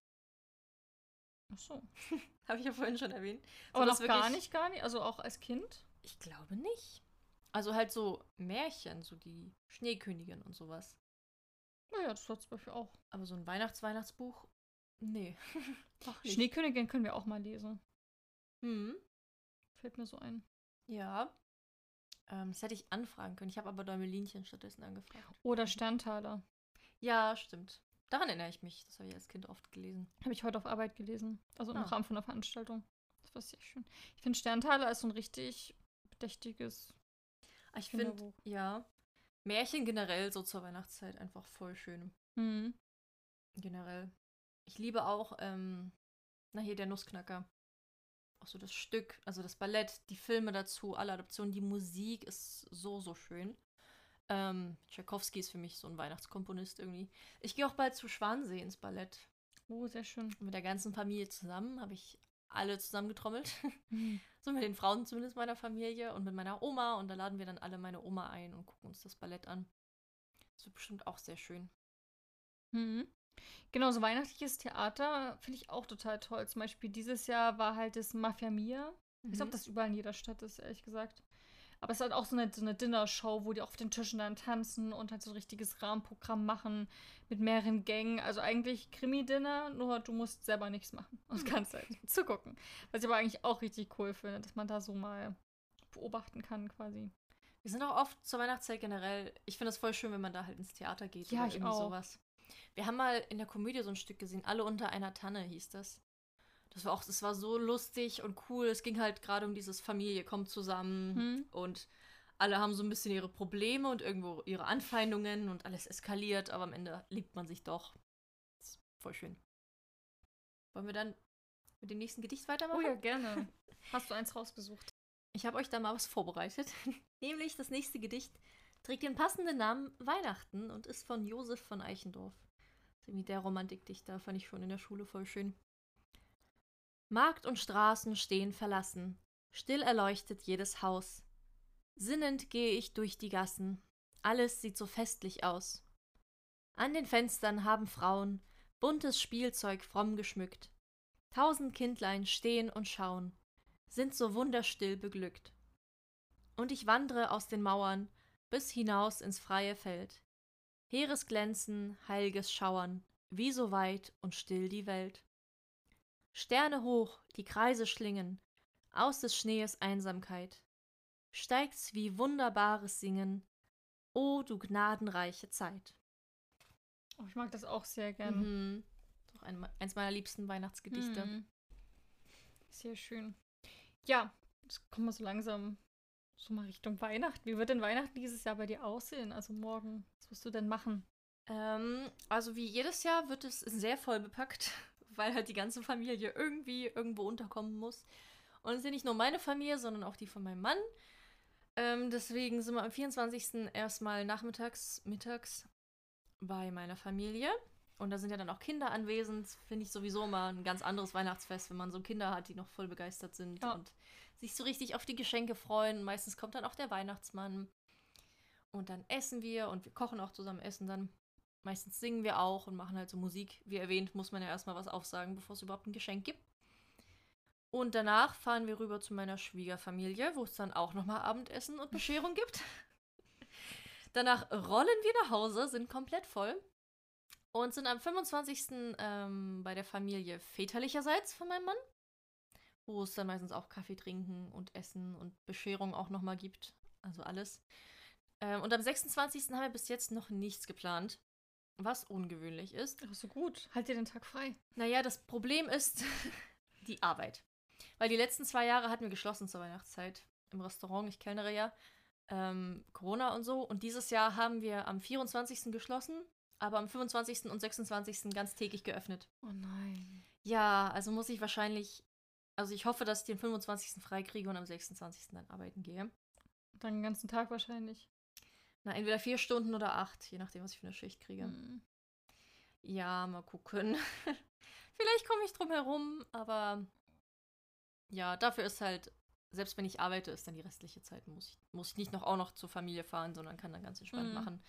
Ach so. [LAUGHS] Habe ich ja vorhin schon erwähnt. Aber noch gar wirklich- nicht, gar nicht? Also auch als Kind? Ich glaube nicht. Also halt so Märchen, so die Schneekönigin und sowas. Naja, das hat zum Beispiel auch. Aber so ein Weihnachts-Weihnachtsbuch, nee. [LAUGHS] Schneekönigin können wir auch mal lesen. Hm. Fällt mir so ein. Ja. Ähm, das hätte ich anfragen können. Ich habe aber Däumelinchen stattdessen angefragt. Oder Sterntaler. Ja, stimmt. Daran erinnere ich mich. Das habe ich als Kind oft gelesen. Habe ich heute auf Arbeit gelesen. Also im Ah. Rahmen von einer Veranstaltung. Das war sehr schön. Ich finde Sterntaler ist so ein richtig bedächtiges. Aber ich finde, ja, Märchen generell so zur Weihnachtszeit einfach voll schön. Hm. Generell. Ich liebe auch, ähm, na hier, der Nussknacker. Auch so das Stück, also das Ballett, die Filme dazu, alle Adaptionen, die Musik ist so, so schön. Ähm, Tchaikovsky ist für mich so ein Weihnachtskomponist irgendwie. Ich gehe auch bald zu Schwansee ins Ballett. Oh, sehr schön. Mit der ganzen Familie zusammen habe ich alle zusammengetrommelt. Hm. [LAUGHS] so mit den Frauen zumindest meiner Familie und mit meiner Oma. Und da laden wir dann alle meine Oma ein und gucken uns das Ballett an. Das wird bestimmt auch sehr schön. Mhm. Genau, so weihnachtliches Theater finde ich auch total toll. Zum Beispiel dieses Jahr war halt das Mafia Mia. Ich weiß nicht, ob das überall in jeder Stadt ist, ehrlich gesagt. Aber es ist halt auch so eine, so eine Dinnershow, wo die auf den Tischen dann tanzen und halt so ein richtiges Rahmenprogramm machen mit mehreren Gängen. Also eigentlich Krimi-Dinner, nur du musst selber nichts machen. [LAUGHS] Und kannst halt [LAUGHS] zugucken. Was ich aber eigentlich auch richtig cool finde, dass man da so mal beobachten kann quasi. Wir sind auch oft zur Weihnachtszeit generell. Ich finde es voll schön, wenn man da halt ins Theater geht Ja, oder ich irgendwie auch. sowas. Wir haben mal in der Komödie so ein Stück gesehen, alle unter einer Tanne hieß das. Das war auch, das war so lustig und cool. Es ging halt gerade um dieses Familie kommt zusammen Hm? und alle haben so ein bisschen ihre Probleme und irgendwo ihre Anfeindungen und alles eskaliert, aber am Ende liebt man sich doch. Das ist voll schön. Wollen wir dann mit dem nächsten Gedicht weitermachen? Oh ja, gerne. Hast du eins rausgesucht? Ich habe euch da mal was vorbereitet. [LAUGHS] Nämlich das nächste Gedicht trägt den passenden Namen Weihnachten und ist von Josef von ist irgendwie der Romantikdichter, fand ich schon in der Schule voll schön. Markt und Straßen stehen verlassen, still erleuchtet jedes Haus. Sinnend gehe ich durch die Gassen, alles sieht so festlich aus. An den Fenstern haben Frauen buntes Spielzeug fromm geschmückt. Tausend Kindlein stehen und schauen, sind so wunderstill beglückt. Und ich wandre aus den Mauern bis hinaus ins freie Feld. Heeres Glänzen, heilges Schauern, wie so weit und still die Welt. Sterne hoch, die Kreise schlingen, aus des Schnees Einsamkeit. Steigt's wie wunderbares Singen, o du gnadenreiche Zeit. Oh, ich mag das auch sehr gerne. Mhm. Doch ein, eins meiner liebsten Weihnachtsgedichte. Mhm. Sehr schön. Ja, jetzt kommen wir so langsam so mal Richtung Weihnachten. Wie wird denn Weihnachten dieses Jahr bei dir aussehen? Also morgen, was wirst du denn machen? Ähm, also wie jedes Jahr wird es sehr voll bepackt, [LAUGHS] weil halt die ganze Familie irgendwie irgendwo unterkommen muss. Und es ist ja nicht nur meine Familie, sondern auch die von meinem Mann. Ähm, deswegen sind wir am 24. erstmal nachmittags, mittags bei meiner Familie. Und da sind ja dann auch Kinder anwesend. Finde ich sowieso mal ein ganz anderes Weihnachtsfest, wenn man so Kinder hat, die noch voll begeistert sind Ja. und sich so richtig auf die Geschenke freuen. Meistens kommt dann auch der Weihnachtsmann. Und dann essen wir und wir kochen auch zusammen Essen dann. Meistens singen wir auch und machen halt so Musik. Wie erwähnt, muss man ja erstmal was aufsagen, bevor es überhaupt ein Geschenk gibt. Und danach fahren wir rüber zu meiner Schwiegerfamilie, wo es dann auch nochmal Abendessen und Bescherung gibt. [LAUGHS] Danach rollen wir nach Hause, sind komplett voll und sind am 25. Ähm, bei der Familie väterlicherseits von meinem Mann, wo es dann meistens auch Kaffee trinken und Essen und Bescherung auch nochmal gibt. Also alles. Ähm, und am 26. haben wir bis jetzt noch nichts geplant, was ungewöhnlich ist. Ach so gut. Halt dir den Tag frei. Naja, das Problem ist [LAUGHS] die Arbeit. Weil die letzten zwei Jahre hatten wir geschlossen zur Weihnachtszeit im Restaurant. Ich kellnere ja. Ähm, Corona und so. Und dieses Jahr haben wir am 24. geschlossen, aber am 25. und 26. ganz täglich geöffnet. Oh nein. Ja, also muss ich wahrscheinlich. Also ich hoffe, dass ich den 25. freikriege und am 26. dann arbeiten gehe. Dann den ganzen Tag wahrscheinlich. Na, entweder vier Stunden oder acht, je nachdem, was ich für eine Schicht kriege. Hm. Ja, mal gucken. [LAUGHS] Vielleicht komme ich drum herum, aber ja, dafür ist halt, selbst wenn ich arbeite, ist dann die restliche Zeit, muss ich, muss ich nicht noch auch noch zur Familie fahren, sondern kann dann ganz entspannt Mhm. machen.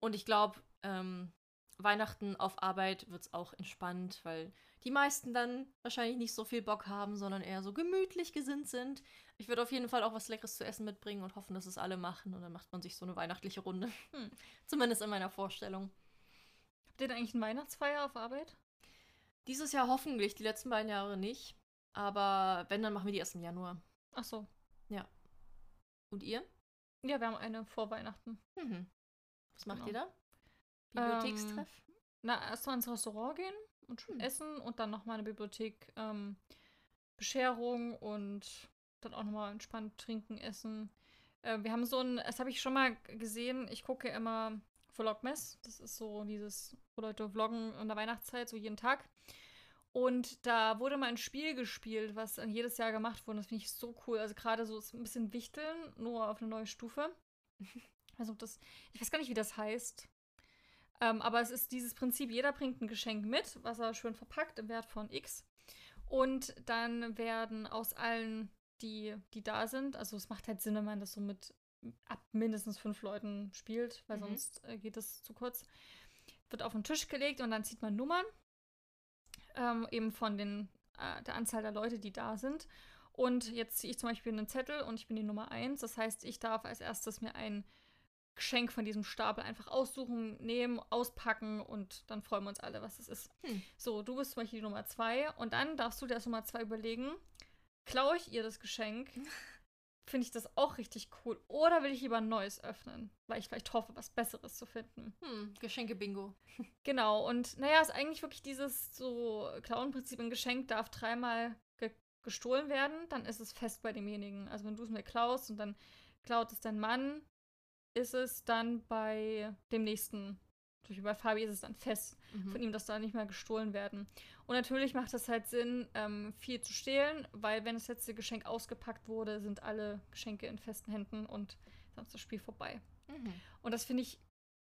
Und ich glaube, ähm, Weihnachten auf Arbeit wird es auch entspannt, weil die meisten dann wahrscheinlich nicht so viel Bock haben, sondern eher so gemütlich gesinnt sind. Ich würde auf jeden Fall auch was Leckeres zu essen mitbringen und hoffen, dass es alle machen. Und dann macht man sich so eine weihnachtliche Runde. [LAUGHS] Hm. Zumindest in meiner Vorstellung. Habt ihr denn eigentlich eine Weihnachtsfeier auf Arbeit? Dieses Jahr hoffentlich, die letzten beiden Jahre nicht. Aber wenn, dann machen wir die erst im Januar. Ach so. Und ihr? Ja, wir haben eine vor Weihnachten. Mhm. Was macht Genau. ihr da? Bibliothekstreff? Na, erst mal ins Restaurant gehen und schon Hm. essen und dann nochmal in der Bibliothek ähm, Bescherung und dann auch nochmal entspannt trinken, essen. Äh, wir haben so ein, das habe ich schon mal gesehen, ich gucke immer Vlogmas. Das ist so dieses, wo Leute vloggen in der Weihnachtszeit, so jeden Tag. Und da wurde mal ein Spiel gespielt, was dann jedes Jahr gemacht wurde. Das finde ich so cool. Also gerade so ist ein bisschen Wichteln, nur auf eine neue Stufe. [LAUGHS] Also das, ich weiß gar nicht, wie das heißt. Ähm, aber es ist dieses Prinzip, jeder bringt ein Geschenk mit, was er schön verpackt im Wert von X. Und dann werden aus allen, die, die da sind, also es macht halt Sinn, wenn man das so mit ab mindestens fünf Leuten spielt, weil Mhm. sonst äh, geht es zu kurz. Wird auf den Tisch gelegt und dann zieht man Nummern, ähm, eben von den, äh, der Anzahl der Leute, die da sind. Und jetzt ziehe ich zum Beispiel einen Zettel und ich bin die Nummer eins. Das heißt, ich darf als erstes mir ein Geschenk von diesem Stapel einfach aussuchen, nehmen, auspacken und dann freuen wir uns alle, was es ist. Hm. So, du bist zum Beispiel die Nummer zwei und dann darfst du dir als Nummer zwei überlegen, klaue ich ihr das Geschenk? [LAUGHS] Finde ich das auch richtig cool. Oder will ich lieber ein neues öffnen, weil ich vielleicht hoffe, was Besseres zu finden. Hm, Geschenke-Bingo. [LAUGHS] Genau, und naja, ist eigentlich wirklich dieses so Klauenprinzip, ein Geschenk darf dreimal ge gestohlen werden, dann ist es fest bei demjenigen. Also wenn du es mir klaust und dann klaut es dein Mann, ist es dann bei dem nächsten. Zum Beispiel bei Fabi ist es dann fest Mhm. von ihm, dass da nicht mehr gestohlen werden. Und natürlich macht es halt Sinn, ähm, viel zu stehlen, weil wenn das letzte Geschenk ausgepackt wurde, sind alle Geschenke in festen Händen und dann ist das Spiel vorbei. Mhm. Und das finde ich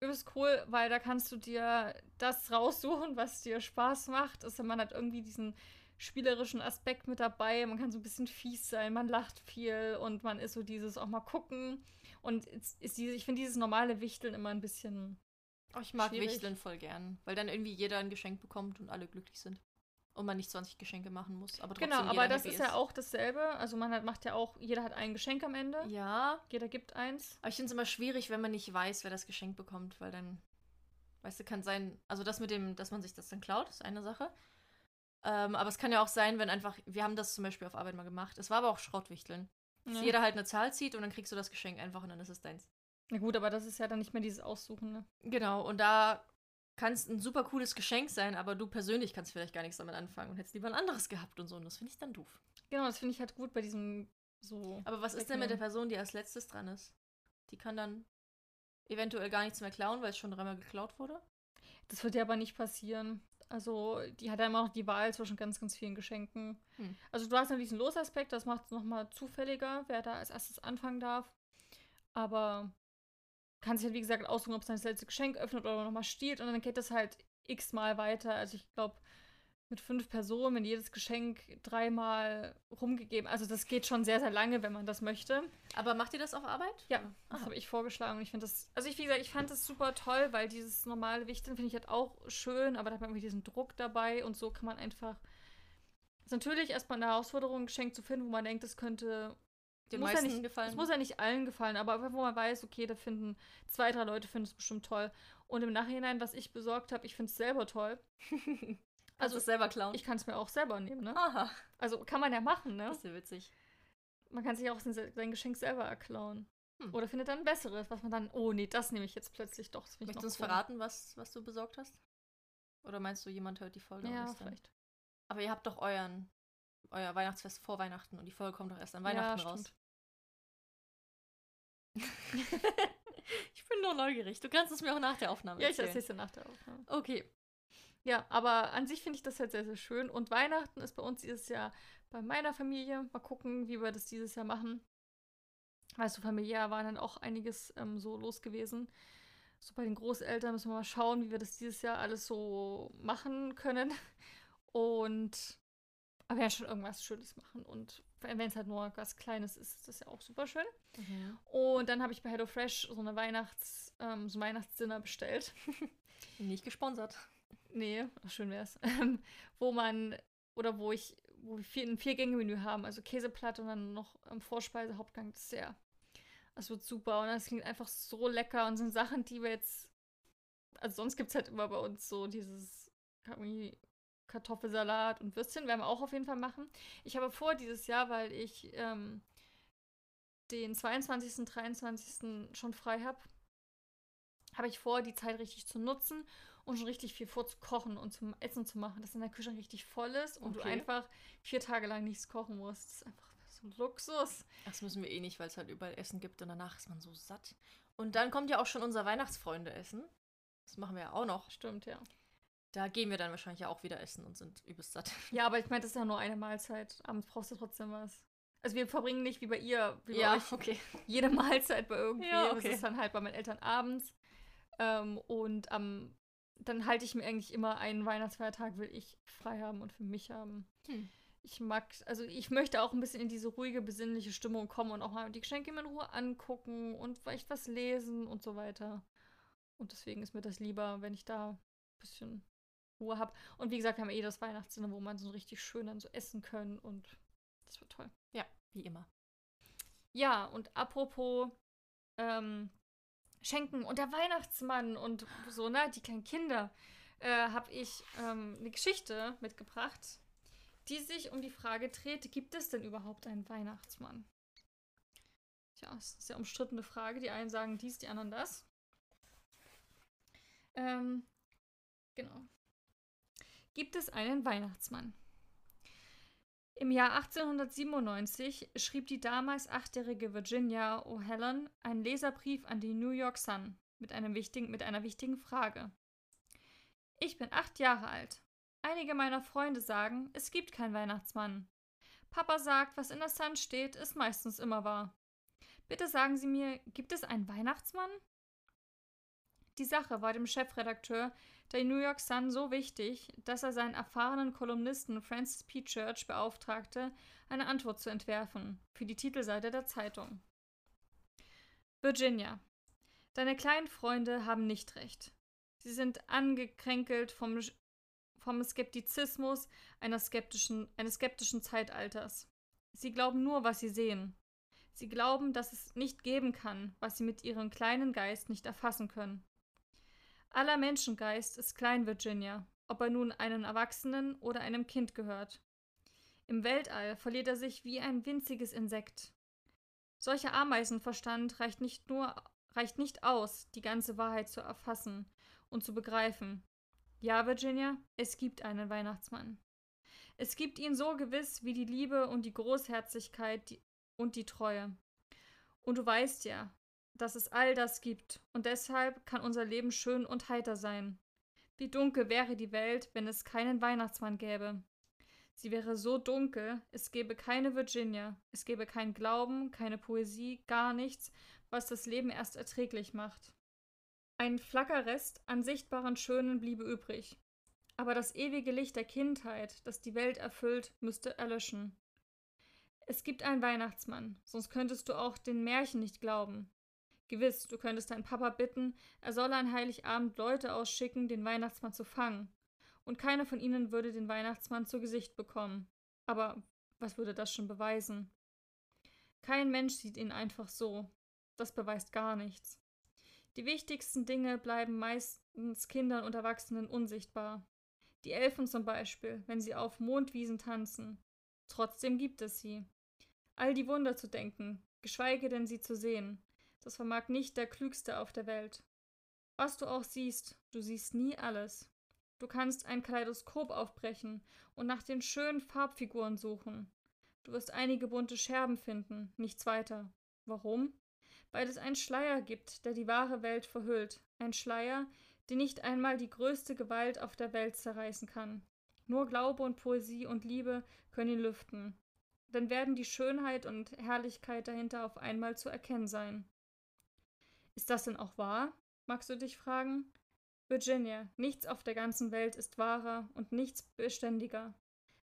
übelst cool, weil da kannst du dir das raussuchen, was dir Spaß macht. Also man hat irgendwie diesen spielerischen Aspekt mit dabei. Man kann so ein bisschen fies sein, man lacht viel und man ist so dieses auch mal gucken. Und ist, ist diese, ich finde dieses normale Wichteln immer ein bisschen. Oh, ich mag Schwierig. Wichteln voll gern, weil dann irgendwie jeder ein Geschenk bekommt und alle glücklich sind. Und man nicht 20 Geschenke machen muss, aber trotzdem genau, aber das happy ist ja auch dasselbe. Also man hat, macht ja auch, jeder hat ein Geschenk am Ende. Ja, Jeder gibt eins. aber ich finde es immer schwierig, wenn man nicht weiß, wer das Geschenk bekommt, weil dann, weißt du, kann sein, also das mit dem, dass man sich das dann klaut, ist eine Sache. Ähm, aber es kann ja auch sein, wenn einfach, wir haben das zum Beispiel auf Arbeit mal gemacht, es war aber auch Schrottwichteln. Dass Ja. jeder halt eine Zahl zieht und dann kriegst du das Geschenk einfach und dann ist es deins. Na gut, aber das ist ja dann nicht mehr dieses Aussuchen. Ne? Genau, und da kann es ein super cooles Geschenk sein, aber du persönlich kannst vielleicht gar nichts damit anfangen und hättest lieber ein anderes gehabt und so. Und das finde ich dann doof. Genau, das finde ich halt gut bei diesem so. Aber was ist denn mit der. Person, die als letztes dran ist? Die kann dann eventuell gar nichts mehr klauen, weil es schon dreimal geklaut wurde? Das wird ja aber nicht passieren. Also, die hat ja immer noch die Wahl zwischen ganz, ganz vielen Geschenken. Hm. Also, du hast ja diesen Losaspekt, das macht es nochmal zufälliger, wer da als erstes anfangen darf. Aber kannst halt, wie gesagt, aussuchen, ob es das letzte Geschenk öffnet oder nochmal stiehlt. Und dann geht das halt x-mal weiter. Also, ich glaube, mit fünf Personen, wenn jedes Geschenk dreimal rumgegeben. Also, das geht schon sehr, sehr lange, wenn man das möchte. Aber macht ihr das auf Arbeit? Ja, das Aha. habe ich vorgeschlagen ich finde das, also ich, wie gesagt, ich fand das super toll, weil dieses normale Wichteln finde ich halt auch schön, aber da hat man irgendwie diesen Druck dabei und so kann man einfach. ist natürlich erstmal eine Herausforderung, ein Geschenk zu finden, wo man denkt, das könnte. Den muss ja meisten nicht, gefallen? Es muss ja nicht allen gefallen, aber wo man weiß, okay, da finden zwei, drei Leute finden es bestimmt toll. Und im Nachhinein, was ich besorgt habe, ich finde es selber toll. [LAUGHS] also es selber klauen? Ich kann es mir auch selber nehmen, ne? Aha, Also kann man ja machen, ne? das ist ja witzig. Man kann sich auch sein, sein Geschenk selber erklauen. Hm. Oder findet dann ein besseres, was man dann, oh nee, das nehme ich jetzt plötzlich doch. Das Möchtest du uns cool. verraten, was, was du besorgt hast? Oder meinst du, jemand hört die Folge Ja, ist dann- vielleicht. Aber ihr habt doch euren euer Weihnachtsfest vor Weihnachten und die Folge kommt doch erst an Weihnachten ja, raus. [LAUGHS] [LAUGHS] ich bin nur neugierig. Du kannst es mir auch nach der Aufnahme Ja, ich erzählen. erzähle es dir nach der Aufnahme. Okay. Ja, aber an sich finde ich das halt sehr, sehr schön. Und Weihnachten ist bei uns dieses Jahr bei meiner Familie. Mal gucken, wie wir das dieses Jahr machen. Weißt du, familiär war dann auch einiges ähm, so los gewesen. So bei den Großeltern müssen wir mal schauen, wie wir das dieses Jahr alles so machen können. [LAUGHS] Und aber wir werden schon irgendwas Schönes machen. Und wenn es halt nur was Kleines ist, ist das ja auch super schön. Mhm. Und dann habe ich bei HelloFresh so eine Weihnachts, ähm, so Weihnachtsdinner bestellt. Nicht gesponsert. Nee, schön wär's. [LAUGHS] Ähm, wo man, oder wo ich, wo wir vier, ein Vier-Gänge-Menü haben, also Käseplatte und dann noch ähm, Vorspeise, Hauptgang, Dessert. Das wird super und das klingt einfach so lecker und sind Sachen, die wir jetzt, also sonst gibt es halt immer bei uns so dieses Kartoffelsalat und Würstchen, werden wir auch auf jeden Fall machen. Ich habe vor dieses Jahr, weil ich ähm, den 22., 23. schon frei habe, habe ich vor, die Zeit richtig zu nutzen und schon richtig viel vorzukochen und zum Essen zu machen, dass dann der Kühlschrank richtig voll ist und du Okay. einfach vier Tage lang nichts kochen musst. Das ist einfach so ein Luxus. Das müssen wir eh nicht, weil es halt überall Essen gibt und danach ist man so satt. Und dann kommt ja auch schon unser Weihnachtsfreunde-Essen. Das machen wir ja auch noch. Stimmt, ja. Da gehen wir dann wahrscheinlich ja auch wieder essen und sind übelst satt. [LAUGHS] Ja, aber ich meine, das ist ja nur eine Mahlzeit. Abends brauchst du trotzdem was. Also wir verbringen nicht wie bei ihr, wie bei euch, okay. jede [LAUGHS] Mahlzeit bei irgendwie. Ja, okay. Das ist dann halt bei meinen Eltern abends. Ähm, und am dann halte ich mir eigentlich immer einen Weihnachtsfeiertag, will ich frei haben und für mich haben. Hm. Ich mag, also ich möchte auch ein bisschen in diese ruhige, besinnliche Stimmung kommen und auch mal die Geschenke in Ruhe angucken und vielleicht was lesen und so weiter. Und deswegen ist mir das lieber, wenn ich da ein bisschen Ruhe habe. Und wie gesagt, wir haben eh das Weihnachtszimmer, wo man so richtig schön dann so essen können und das wird toll. Ja, wie immer. Ja, und apropos ähm, Schenken und der Weihnachtsmann und so, ne, die kleinen Kinder, äh, habe ich ähm, eine Geschichte mitgebracht, die sich um die Frage dreht, gibt es denn überhaupt einen Weihnachtsmann? Tja, das ist eine sehr umstrittene Frage. Die einen sagen dies, die anderen das. Ähm, genau. Gibt es einen Weihnachtsmann? Im Jahr 1897 schrieb die damals achtjährige Virginia O'Halloran einen Leserbrief an die New York Sun mit, wichtigen, mit einer wichtigen Frage. Ich bin acht Jahre alt. Einige meiner Freunde sagen, es gibt keinen Weihnachtsmann. Papa sagt, was in der Sun steht, ist meistens immer wahr. Bitte sagen Sie mir, gibt es einen Weihnachtsmann? Die Sache war dem Chefredakteur der New York Sun so wichtig, dass er seinen erfahrenen Kolumnisten Francis P. Church beauftragte, eine Antwort zu entwerfen für die Titelseite der Zeitung. Virginia, deine kleinen Freunde haben nicht recht. Sie sind angekränkelt vom, vom Skeptizismus skeptischen, eines skeptischen Zeitalters. Sie glauben nur, was sie sehen. Sie glauben, dass es nicht geben kann, was sie mit ihrem kleinen Geist nicht erfassen können. Aller Menschengeist ist klein, Virginia, ob er nun einem Erwachsenen oder einem Kind gehört. Im Weltall verliert er sich wie ein winziges Insekt. Solcher Ameisenverstand reicht nicht nur reicht nicht aus, die ganze Wahrheit zu erfassen und zu begreifen. Ja, Virginia, es gibt einen Weihnachtsmann. Es gibt ihn so gewiss wie die Liebe und die Großherzigkeit und die Treue. Und du weißt ja, dass es all das gibt, und deshalb kann unser Leben schön und heiter sein. Wie dunkel wäre die Welt, wenn es keinen Weihnachtsmann gäbe. Sie wäre so dunkel, es gäbe keine Virginia, es gäbe kein Glauben, keine Poesie, gar nichts, was das Leben erst erträglich macht. Ein Flackerrest an sichtbaren Schönen bliebe übrig. Aber das ewige Licht der Kindheit, das die Welt erfüllt, müsste erlöschen. Es gibt einen Weihnachtsmann, sonst könntest du auch den Märchen nicht glauben. Gewiss, du könntest deinen Papa bitten, er solle an Heiligabend Leute ausschicken, den Weihnachtsmann zu fangen. Und keiner von ihnen würde den Weihnachtsmann zu Gesicht bekommen. Aber was würde das schon beweisen? Kein Mensch sieht ihn einfach so. Das beweist gar nichts. Die wichtigsten Dinge bleiben meistens Kindern und Erwachsenen unsichtbar. Die Elfen zum Beispiel, wenn sie auf Mondwiesen tanzen. Trotzdem gibt es sie. All die Wunder zu denken, geschweige denn sie zu sehen, das vermag nicht der Klügste auf der Welt. Was du auch siehst, du siehst nie alles. Du kannst ein Kaleidoskop aufbrechen und nach den schönen Farbfiguren suchen. Du wirst einige bunte Scherben finden, nichts weiter. Warum? Weil es einen Schleier gibt, der die wahre Welt verhüllt. Ein Schleier, den nicht einmal die größte Gewalt auf der Welt zerreißen kann. Nur Glaube und Poesie und Liebe können ihn lüften. Dann werden die Schönheit und Herrlichkeit dahinter auf einmal zu erkennen sein. Ist das denn auch wahr? magst du dich fragen? Virginia, nichts auf der ganzen Welt ist wahrer und nichts beständiger.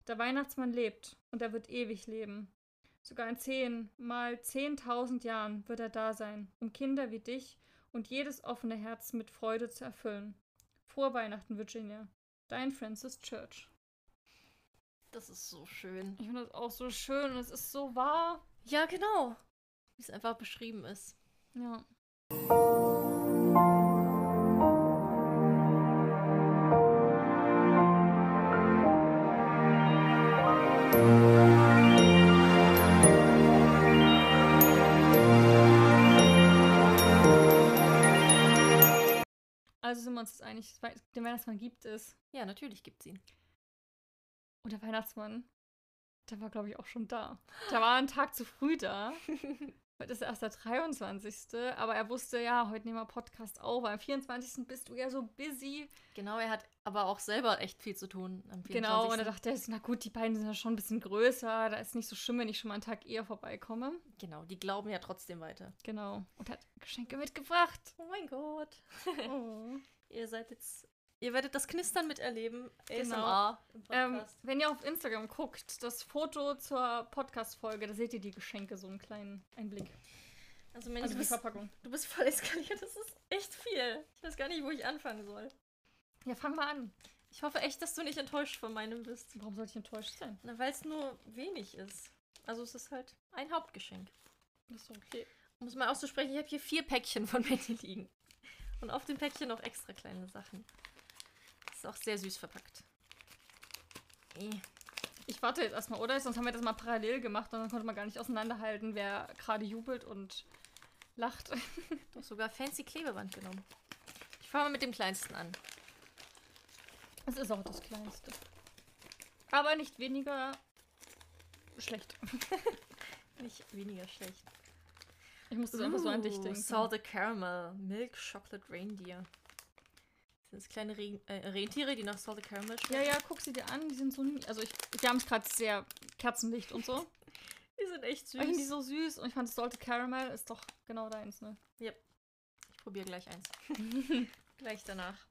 Der Weihnachtsmann lebt und er wird ewig leben. Sogar in zehn mal zehntausend Jahren wird er da sein, um Kinder wie dich und jedes offene Herz mit Freude zu erfüllen. Frohe Weihnachten, Virginia. Dein Francis Church. Das ist so schön. Ich finde das auch so schön und es ist so wahr. Ja, genau. Wie es einfach beschrieben ist. Ja. Also sind wir uns jetzt einig, den Weihnachtsmann gibt es. Ja, natürlich gibt es ihn. Und der Weihnachtsmann, der war, glaube ich, auch schon da. Der war einen Tag zu früh da. [LAUGHS] Heute ist erst der 23. Aber er wusste, ja, heute nehmen wir Podcast auf. Am 24. bist du ja so busy. Genau, er hat aber auch selber echt viel zu tun. Am 24. Genau, und er dachte, na gut, die beiden sind ja schon ein bisschen größer. Da ist nicht so schlimm, wenn ich schon mal einen Tag eher vorbeikomme. Genau, die glauben ja trotzdem weiter. Genau. Und hat Geschenke mitgebracht. Oh mein Gott. Oh. [LAUGHS] Ihr seid jetzt Ihr werdet das Knistern miterleben. Genau. ASMR ähm, wenn ihr auf Instagram guckt, das Foto zur Podcast-Folge, da seht ihr die Geschenke, so einen kleinen Einblick. Also, Manny, also die Verpackung. Du bist voll eskaliert, das ist echt viel. Ich weiß gar nicht, wo ich anfangen soll. Ja, fang mal an. Ich hoffe echt, dass du nicht enttäuscht von meinem bist. Warum soll ich enttäuscht sein? Na, weil es nur wenig ist. Also es ist halt ein Hauptgeschenk. Das ist okay. Um es mal auszusprechen, ich habe hier vier Päckchen von Mandy [LAUGHS] liegen. Und auf dem Päckchen noch extra kleine Sachen. Ist auch sehr süß verpackt. Ich warte jetzt erstmal, oder? Sonst haben wir das mal parallel gemacht und dann konnte man gar nicht auseinanderhalten, wer gerade jubelt und lacht. [LAUGHS] Du hast sogar fancy Klebeband genommen. Ich fange mal mit dem kleinsten an. Es ist auch das kleinste. Aber nicht weniger schlecht. [LAUGHS] nicht weniger schlecht. Ich musste uh, einfach so an dich denken. Salted Caramel, Milk Chocolate Reindeer. Das sind kleine Re äh, Rentiere, die nach Salted Caramel schmecken. Ja, ja, guck sie dir an. Die sind so. Also, ich, die haben es gerade sehr Kerzenlicht und so. [LAUGHS] die sind echt süß. Ich finde die so süß und ich fand Salted Caramel ist doch genau deins, ne? Yep. Ich probiere gleich eins. [LAUGHS] gleich danach.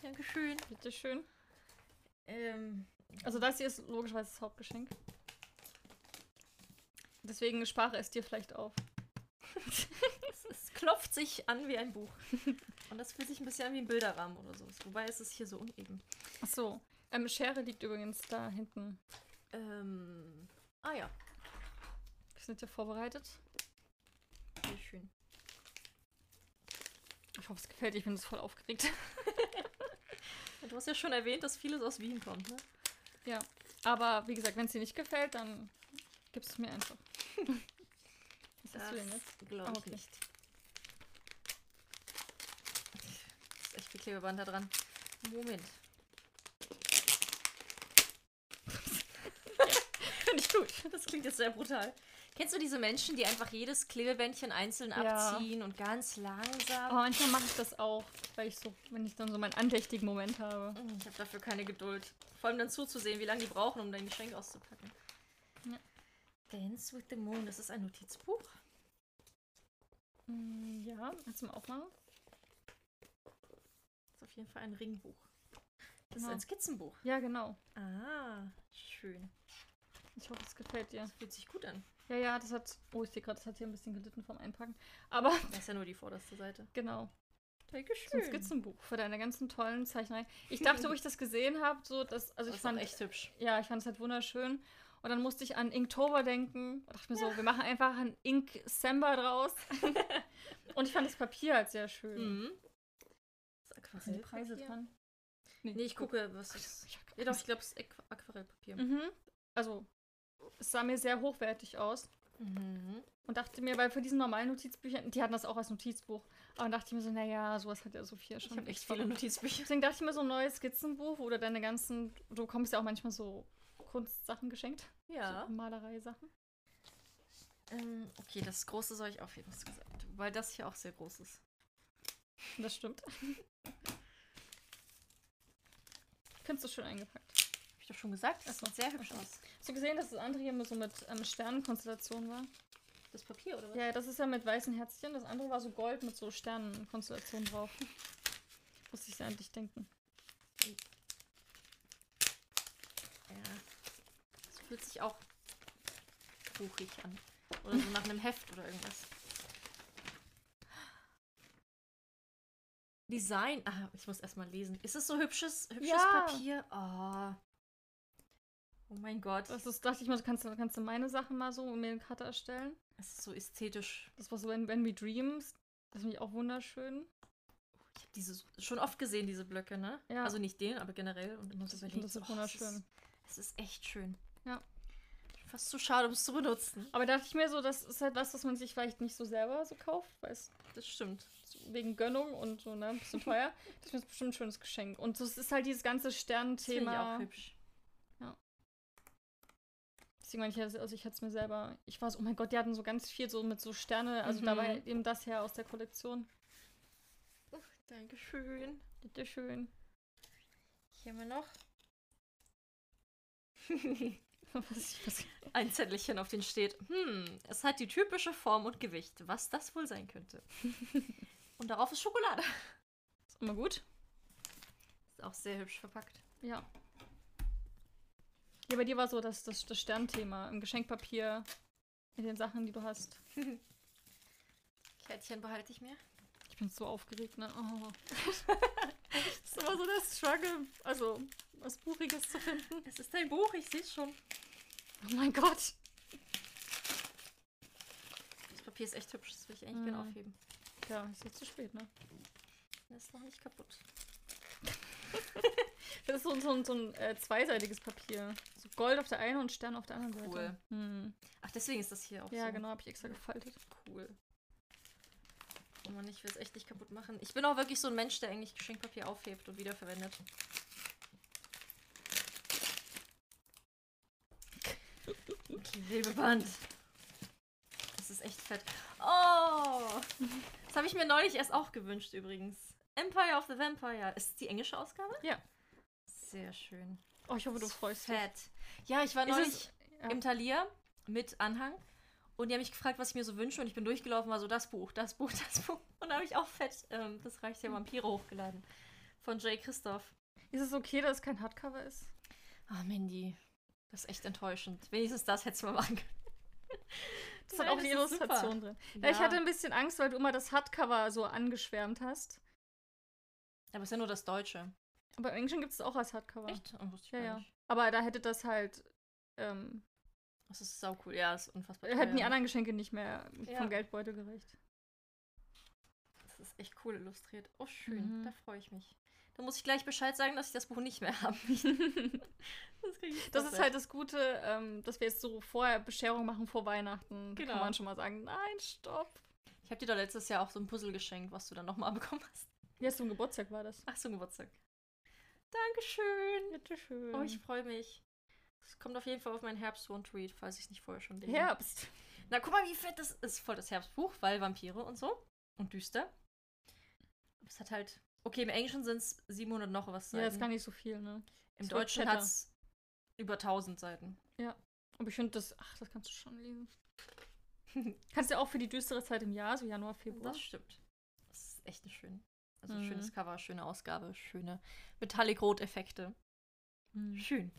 Dankeschön. Bitteschön. Ähm, also, das hier ist logischerweise das Hauptgeschenk. Deswegen spare es dir vielleicht auf. [LAUGHS] es, klopft sich an wie ein Buch. Und das fühlt sich ein bisschen an wie ein Bilderrahmen oder so. Wobei ist es hier so uneben. Ach so. Ähm, Schere liegt übrigens da hinten. Ähm. Ah ja. Wir sind ja vorbereitet. Sehr schön. Ich hoffe, es gefällt dir. Ich bin jetzt voll aufgeregt. [LAUGHS] du hast ja schon erwähnt, dass vieles aus Wien kommt, ne? Ja. Aber wie gesagt, wenn es dir nicht gefällt, dann gibst du mir einfach. [LAUGHS] Was das hast du denn jetzt? Glaube ich oh, okay. nicht. ist echt viel Klebeband da dran. Moment. Finde ich gut. Das klingt jetzt sehr brutal. Kennst du diese Menschen, die einfach jedes Klebebändchen einzeln ja. abziehen und ganz langsam? Oh, manchmal mache ich das auch, weil ich so, wenn ich dann so meinen andächtigen Moment habe. Ich habe dafür keine Geduld. Vor allem dann zuzusehen, wie lange die brauchen, um dein Geschenk auszupacken. Ja. Dance with the Moon, das ist ein Notizbuch. Mm, ja, kannst du mal aufmachen? Auf jeden Fall ein Ringbuch. Das genau. ist ein Skizzenbuch. Ja, genau. Ah, schön. Ich hoffe, es gefällt dir. Das fühlt sich gut an. Ja, ja, das hat. Oh, ich sehe gerade, das hat hier ein bisschen gelitten vom Einpacken. Aber. Das ist ja nur die vorderste Seite. [LAUGHS] Genau. Dankeschön. Das ist ein Skizzenbuch für deine ganzen tollen Zeichnereien. Ich dachte, wo ich das gesehen habe, so, dass. Also das ich fand echt hübsch. Ja, ich fand es halt wunderschön. Und dann musste ich an Inktober denken. Und dachte mir so, wir machen einfach ein Ink-Sember draus. [LAUGHS] und ich fand das Papier halt sehr schön. Mhm. Aquarell sind die Preise dran? Nee, nee ich gucke, was ist. Ich, ja, doch, ich glaube, es ist Aquarellpapier. Mhm. Also, es sah mir sehr hochwertig aus. Mhm. Und dachte mir, weil für diesen normalen Notizbüchern, die hatten das auch als Notizbuch, aber dann dachte ich mir so, naja, sowas hat ja Sophia Ich schon. habe echt viele Notizbücher. Deswegen dachte ich mir so ein neues Skizzenbuch, wo du deine ganzen, du bekommst ja auch manchmal so Kunstsachen geschenkt. Ja. So Malerei-Sachen. Ähm, okay, das Große soll ich aufheben, hast du gesagt. Weil das hier auch sehr groß ist. Das stimmt. Findest du schön eingepackt. Hab ich doch schon gesagt. Das sieht sehr hübsch aus. Hast du gesehen, dass das andere hier so mit ähm, Sternenkonstellation war? Das Papier, oder was? Ja, das ist ja mit weißen Herzchen. Das andere war so Gold mit so Sternenkonstellationen drauf. Musste ich sehr an dich denken. Ja. Das fühlt sich auch buchig an. Oder so nach einem Heft oder irgendwas. Design. Ah, ich muss erstmal lesen. Ist es so hübsches, hübsches Ja. Papier? Oh. oh mein Gott. Das ist, dachte ich mal, kannst, du- kannst du meine Sachen mal so mir eine Karte erstellen? Es ist so ästhetisch. Das war so When, When We Dreams. Das finde ich auch wunderschön. Ich habe diese schon oft gesehen, diese Blöcke, ne? Ja. Also nicht den, aber generell. Und immer so überlegt, das so oh, wunderschön. Es ist, ist echt schön. Ja. Fast zu schade, um es zu benutzen. Aber da dachte ich mir so, das ist halt was, was man sich vielleicht nicht so selber so kauft, weil es Das stimmt. Wegen Gönnung und so, ne, ein bisschen [LAUGHS] teuer. Das ist bestimmt ein schönes Geschenk. Und so, es ist halt dieses ganze Das finde ich Sternenthema. auch hübsch. Deswegen meine ich, also also ich hätte es mir selber. Ich war so, oh mein Gott, die hatten so ganz viel so mit so Sterne. Also da Mhm. war eben das her aus der Kollektion. Uff, Dankeschön. Bitte schön. Hier haben wir noch [LAUGHS] ein Zettelchen, auf den steht, hm, es hat die typische Form und Gewicht, was das wohl sein könnte. [LAUGHS] und darauf ist Schokolade. ist immer gut. Ist auch sehr hübsch verpackt. Ja. Ja, bei dir war so das, das, das Sternthema im Geschenkpapier mit den Sachen, die du hast. [LAUGHS] Kärtchen behalte ich mir. Ich bin so aufgeregt, ne? Oh. [LAUGHS] das ist immer so der Struggle, also was Buchiges zu finden. Es ist ein Buch, ich sehe es schon. Oh mein Gott. Das Papier ist echt hübsch, das will ich eigentlich gerne Mhm. aufheben. Ja, ist jetzt zu spät, ne? Das ist noch nicht kaputt. [LAUGHS] Das ist so, so, ein- so ein äh, zweiseitiges Papier. So Gold auf der einen und Stern auf der anderen Cool. Seite. Hm. Ach, deswegen ist das hier auch Ja, so genau, habe ich extra gefaltet. cool. Oh Mann, ich will es echt nicht kaputt machen. Ich bin auch wirklich so ein Mensch, der eigentlich Geschenkpapier aufhebt und wiederverwendet. Okay, Klebeband. Das ist echt fett. Oh! Das habe ich mir neulich erst auch gewünscht übrigens. Empire of the Vampire. Ist es die englische Ausgabe? Ja. Sehr schön. Oh, ich hoffe, du freust dich. Fett. Ja, ich war neulich es- ja. im Thalia mit Anhang. Und die haben mich gefragt, was ich mir so wünsche. Und ich bin durchgelaufen, war so das Buch, das Buch, das Buch. [LAUGHS] Und da habe ich auch fett ähm, das Reich der Vampire hochgeladen. Von Jay Christoph. Ist es okay, dass es kein Hardcover ist? Ah, Mandy. Das ist echt enttäuschend. Wenigstens das hättest du mal machen können. Das hat Nein, auch die ist super. Illustration drin. Ja. ich hatte ein bisschen Angst, weil du immer das Hardcover so angeschwärmt hast. Aber es ist ja nur das Deutsche. Aber im Englischen gibt es auch als Hardcover. Echt? Oh, wusste ich Ja, gar ja. nicht. Aber da hätte das halt. Ähm, Das ist sau cool. Ja, das ist unfassbar. hätten die anderen Geschenke nicht mehr Ja. vom Geldbeutel gereicht. Das ist echt cool illustriert. Oh, schön. Mhm. Da freue ich mich. Da muss ich gleich Bescheid sagen, dass ich das Buch nicht mehr habe. [LAUGHS] das ich Das ist halt das Gute, ähm, dass wir jetzt so vorher Bescherung machen vor Weihnachten. Da Genau. kann man schon mal sagen, nein, stopp. Ich habe dir doch letztes Jahr auch so ein Puzzle geschenkt, was du dann nochmal [LAUGHS] bekommen hast. Jetzt zum Geburtstag war das. Ach, zum Geburtstag. Dankeschön. Bitteschön. Oh, ich freue mich. Es kommt auf jeden Fall auf meinen Herbst-One-Tweet, falls ich es nicht vorher schon lese. Herbst. Na, guck mal, wie fett das ist. Voll das Herbstbuch, weil Vampire und so. Und düster. Aber es hat halt. Okay, im Englischen sind es 700 noch was Ja, Seiten. ist gar nicht so viel, ne? Im wird Deutschen hat es über 1000 Seiten. Aber ich finde das, ach, das kannst du schon lesen. [LAUGHS] Kannst du auch für die düstere Zeit im Jahr, so Januar, Februar. Das stimmt. Das ist echt eine schön. Also Mhm. schönes Cover, schöne Ausgabe, schöne Metallic-Rot-Effekte. Mhm. Schön.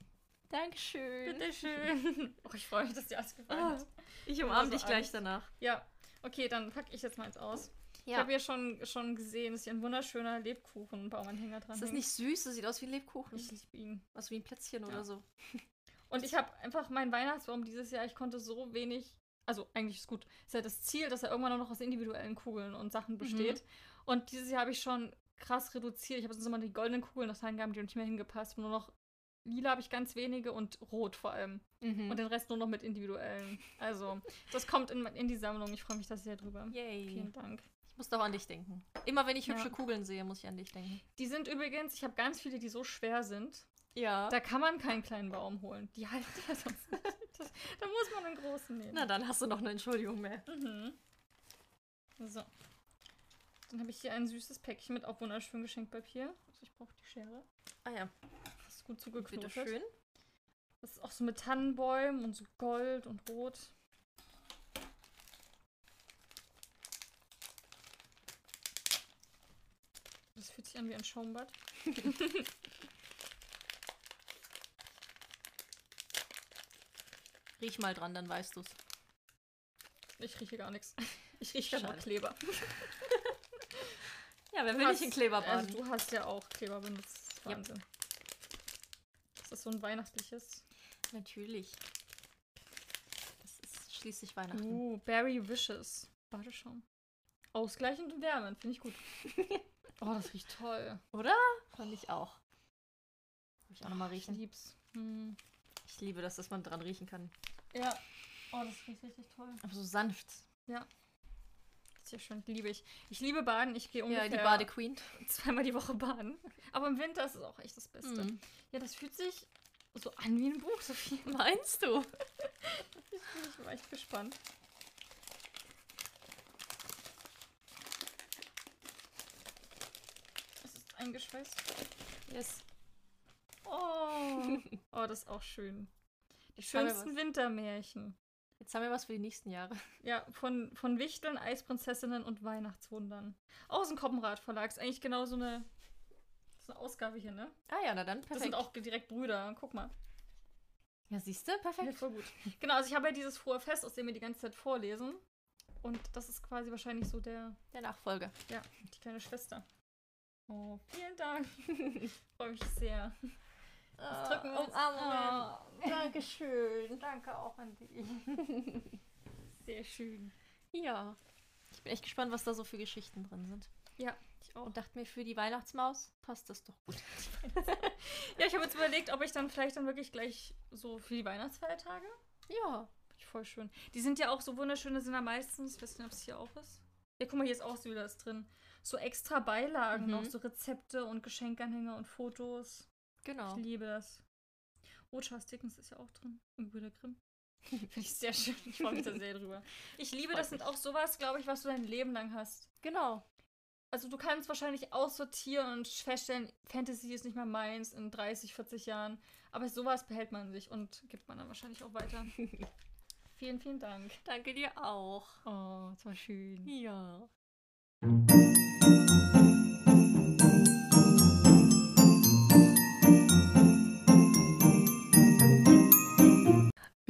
Dankeschön. Bitteschön. [LAUGHS] Oh, ich freue mich, dass dir alles gefallen Ah, hat. ich umarme Also dich gleich Angst. danach. Ja, okay, dann packe ich jetzt mal eins aus. Ich Ja. habe ja schon, schon gesehen, dass hier ein wunderschöner Lebkuchenbaumanhänger dran Ist das nicht süß? Das sieht aus wie ein Lebkuchen. Ich liebe ihn. Was wie ein Plätzchen Ja. oder so. [LAUGHS] Und ich habe einfach meinen Weihnachtsbaum dieses Jahr, ich konnte so wenig. Also eigentlich ist gut. Ist ja das Ziel, dass er irgendwann noch aus individuellen Kugeln und Sachen besteht. Und dieses Jahr habe ich schon krass reduziert. Ich habe sonst immer die goldenen Kugeln noch reingegaben, die haben nicht mehr hingepasst. Nur noch lila habe ich ganz wenige und rot vor allem. Mhm. Und den Rest nur noch mit individuellen. Also, das kommt in, in die Sammlung. Ich freue mich da sehr drüber. Yay. Vielen Dank. Ich muss doch an dich denken. Immer wenn ich hübsche Ja. Kugeln sehe, muss ich an dich denken. Die sind übrigens, ich habe ganz viele, die so schwer sind. Ja. Da kann man keinen kleinen Baum holen. Die halten ja sonst nicht. [LAUGHS] Das, da muss man einen großen nehmen. Na, dann hast du noch eine Entschuldigung mehr. Mhm. So. Dann habe ich hier ein süßes Päckchen mit auch wunderschön Geschenkpapier. Also ich brauche die Schere. Ah ja, Das ist gut zugeknotet. bitte schön. Das ist auch so mit Tannenbäumen und so Gold und Rot. Fühlt sich an wie ein Schaumbad. [LAUGHS] Riech mal dran, dann weißt du's. Ich rieche gar nichts. Ich rieche einfach Schade. Kleber. [LAUGHS] Ja, wer Du will nicht in Kleber Also baden? du hast ja auch Kleber benutzt. Das ist Yep. Wahnsinn. Das ist so ein weihnachtliches. Natürlich. Es ist schließlich Weihnachten. Uh, Berry Wishes. Badeschaum. Ausgleichend und wärmend. Finde ich gut. [LAUGHS] Oh, das riecht toll. Fand ich auch. Will ich auch nochmal Ich riechen. lieb's. Hm. Ich liebe das, dass man dran riechen kann. Ja. Oh, das riecht richtig toll. Aber so sanft. Sehr schön. Liebe ich. Ich liebe Baden. Ich gehe ungefähr Ja, die Badequeen. zweimal die Woche baden. Aber im Winter ist es auch echt das Beste. Mhm. Ja, das fühlt sich so an wie ein Buch, Sophie. Meinst du? [LAUGHS] Ich bin echt gespannt. Es ist eingeschweißt. Yes. Oh. [LAUGHS] oh, das ist auch schön. Die Jetzt schönsten Wintermärchen. Jetzt haben wir was für die nächsten Jahre. Ja, von, von Wichteln, Eisprinzessinnen und Weihnachtswundern. Aus dem Koppenrad Verlag. Ist eigentlich genau so eine, so eine Ausgabe hier, ne? Ah ja, na dann Das perfekt. sind auch direkt Brüder. Guck mal. ja, siehst du? Ja, Perfekt. voll gut. Genau, also ich habe ja dieses frohe Fest, aus dem wir die ganze Zeit vorlesen. Und das ist quasi wahrscheinlich so der, Der Nachfolger. ja, die kleine Schwester. Oh, vielen Dank. [LAUGHS] Freue mich sehr. Das drücken wir jetzt. Umarmungen. Oh, [LAUGHS] Dankeschön. Danke auch an dich. [LAUGHS] Sehr schön. Ja. Ich bin echt gespannt, was da so für Geschichten drin sind. Ja, ich auch. Und dachte mir, für die Weihnachtsmaus passt das doch gut. Ja, ich habe jetzt überlegt, ob ich dann vielleicht dann wirklich gleich so für die Weihnachtsfeiertage. Ja. Voll schön. Die sind ja auch so wunderschöne, sind ja meistens, ich weiß nicht, ob es hier auch ist. Ja, guck mal, hier ist auch das drin. So extra Beilagen Mhm. noch, so Rezepte und Geschenkanhänger und Fotos. Genau. Ich liebe das. Oh, Charles Dickens ist ja auch drin. Und Brüder Grimm. [LAUGHS] Finde ich sehr schön. Ich freue mich da sehr drüber. Ich liebe, Freut das sind auch sowas, glaube ich, was du dein Leben lang hast. Genau. Also du kannst wahrscheinlich aussortieren und feststellen, Fantasy ist nicht mehr meins in 30, 40 Jahren. Aber sowas behält man sich und gibt man dann wahrscheinlich auch weiter. [LAUGHS] vielen, vielen Dank. Danke dir auch. Oh, das war schön. Ja.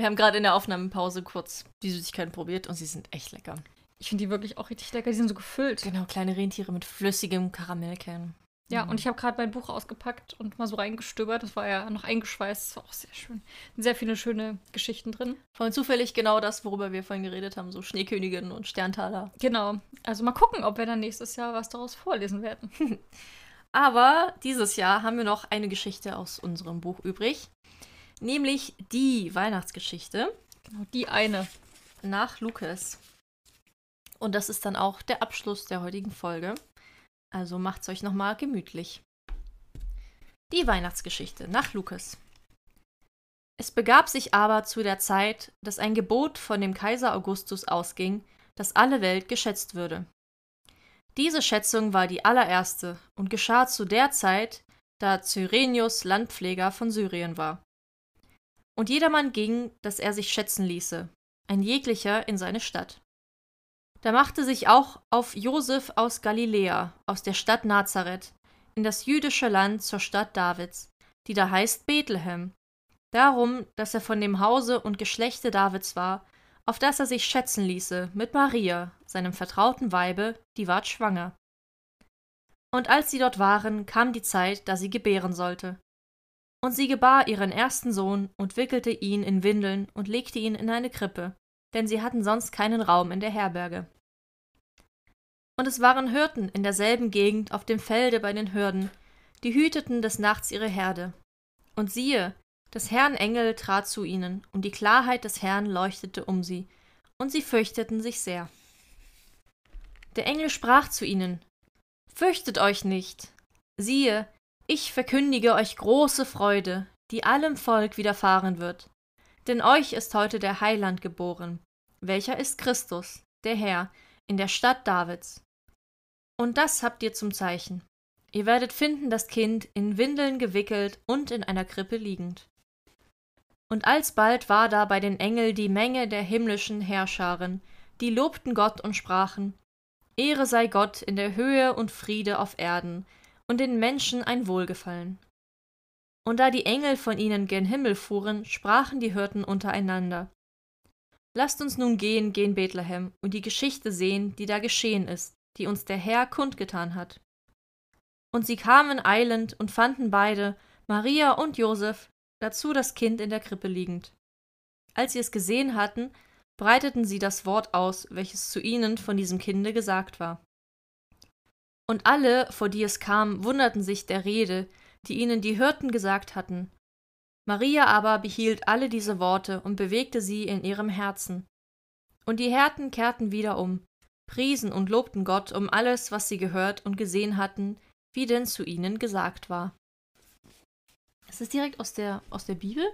Wir haben gerade in der Aufnahmepause kurz die Süßigkeiten probiert und sie sind echt lecker. Ich finde die wirklich auch richtig lecker. Die sind so gefüllt. Genau, kleine Rentiere mit flüssigem Karamellkern. Ja, Mhm. und ich habe gerade mein Buch ausgepackt und mal so reingestöbert. Das war ja noch eingeschweißt. Das war auch sehr schön. Sehr viele schöne Geschichten drin. Vorhin zufällig genau das, worüber wir vorhin geredet haben, so Schneekönigin und Sterntaler. Genau. Also mal gucken, ob wir dann nächstes Jahr was daraus vorlesen werden. [LAUGHS] Aber dieses Jahr haben wir noch eine Geschichte aus unserem Buch übrig, nämlich die Weihnachtsgeschichte Genau, die eine. nach Lukas. Und das ist dann auch der Abschluss der heutigen Folge. Also macht's euch nochmal gemütlich. Die Weihnachtsgeschichte nach Lukas. Es begab sich aber zu der Zeit, dass ein Gebot von dem Kaiser Augustus ausging, dass alle Welt geschätzt würde. Diese Schätzung war die allererste und geschah zu der Zeit, da Cyrenius Landpfleger von Syrien war. Und jedermann ging, dass er sich schätzen ließe, ein jeglicher in seine Stadt. Da machte sich auch auf Josef aus Galiläa, aus der Stadt Nazareth, in das jüdische Land zur Stadt Davids, die da heißt Bethlehem, darum, dass er von dem Hause und Geschlechte Davids war, auf das er sich schätzen ließe mit Maria, seinem vertrauten Weibe, die ward schwanger. Und als sie dort waren, kam die Zeit, da sie gebären sollte. Und sie gebar ihren ersten Sohn und wickelte ihn in Windeln und legte ihn in eine Krippe, denn sie hatten sonst keinen Raum in der Herberge. Und es waren Hirten in derselben Gegend auf dem Felde bei den Hürden, die hüteten des Nachts ihre Herde. Und siehe, des Herrn Engel trat zu ihnen, und die Klarheit des Herrn leuchtete um sie, und sie fürchteten sich sehr. Der Engel sprach zu ihnen, Fürchtet euch nicht, siehe, ich verkündige euch große Freude, die allem Volk widerfahren wird. Denn euch ist heute der Heiland geboren, welcher ist Christus, der Herr, in der Stadt Davids. Und das habt ihr zum Zeichen. Ihr werdet finden das Kind in Windeln gewickelt und in einer Krippe liegend. Und alsbald war da bei den Engel die Menge der himmlischen Herrscharen, die lobten Gott und sprachen, Ehre sei Gott in der Höhe und Friede auf Erden, und den Menschen ein Wohlgefallen. Und da die Engel von ihnen gen Himmel fuhren, sprachen die Hirten untereinander. Lasst uns nun gehen gen Bethlehem und die Geschichte sehen, die da geschehen ist, die uns der Herr kundgetan hat. Und sie kamen eilend und fanden beide, Maria und Josef, dazu das Kind in der Krippe liegend. Als sie es gesehen hatten, breiteten sie das Wort aus, welches zu ihnen von diesem Kinde gesagt war. Und alle, vor die es kam, wunderten sich der Rede, die ihnen die Hirten gesagt hatten. Maria aber behielt alle diese Worte und bewegte sie in ihrem Herzen. Und die Hirten kehrten wieder um, priesen und lobten Gott um alles, was sie gehört und gesehen hatten, wie denn zu ihnen gesagt war. Ist das direkt aus der, aus der Bibel?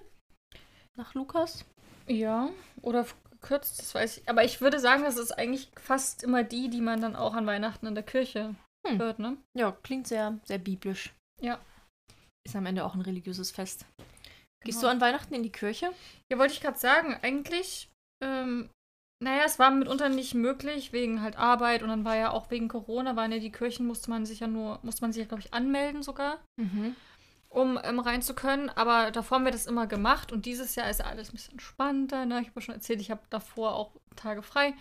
Nach Lukas? Ja, oder gekürzt, das weiß ich. Aber ich würde sagen, das ist eigentlich fast immer die, die man dann auch an Weihnachten in der Kirche hm. hört, ne? Ja, klingt sehr, sehr biblisch. Ja. Ist am Ende auch ein religiöses Fest. Genau. Gehst du an Weihnachten in die Kirche? Ja, wollte ich gerade sagen. Eigentlich, ähm, naja, es war mitunter nicht möglich, wegen halt Arbeit und dann war ja auch wegen Corona, waren ja die Kirchen, musste man sich ja nur, musste man sich ja, glaube ich, anmelden sogar. Mhm um ähm, rein zu können. Aber davor haben wir das immer gemacht und dieses Jahr ist alles ein bisschen entspannter. Ne? Ich habe schon erzählt, ich habe davor auch Tage frei.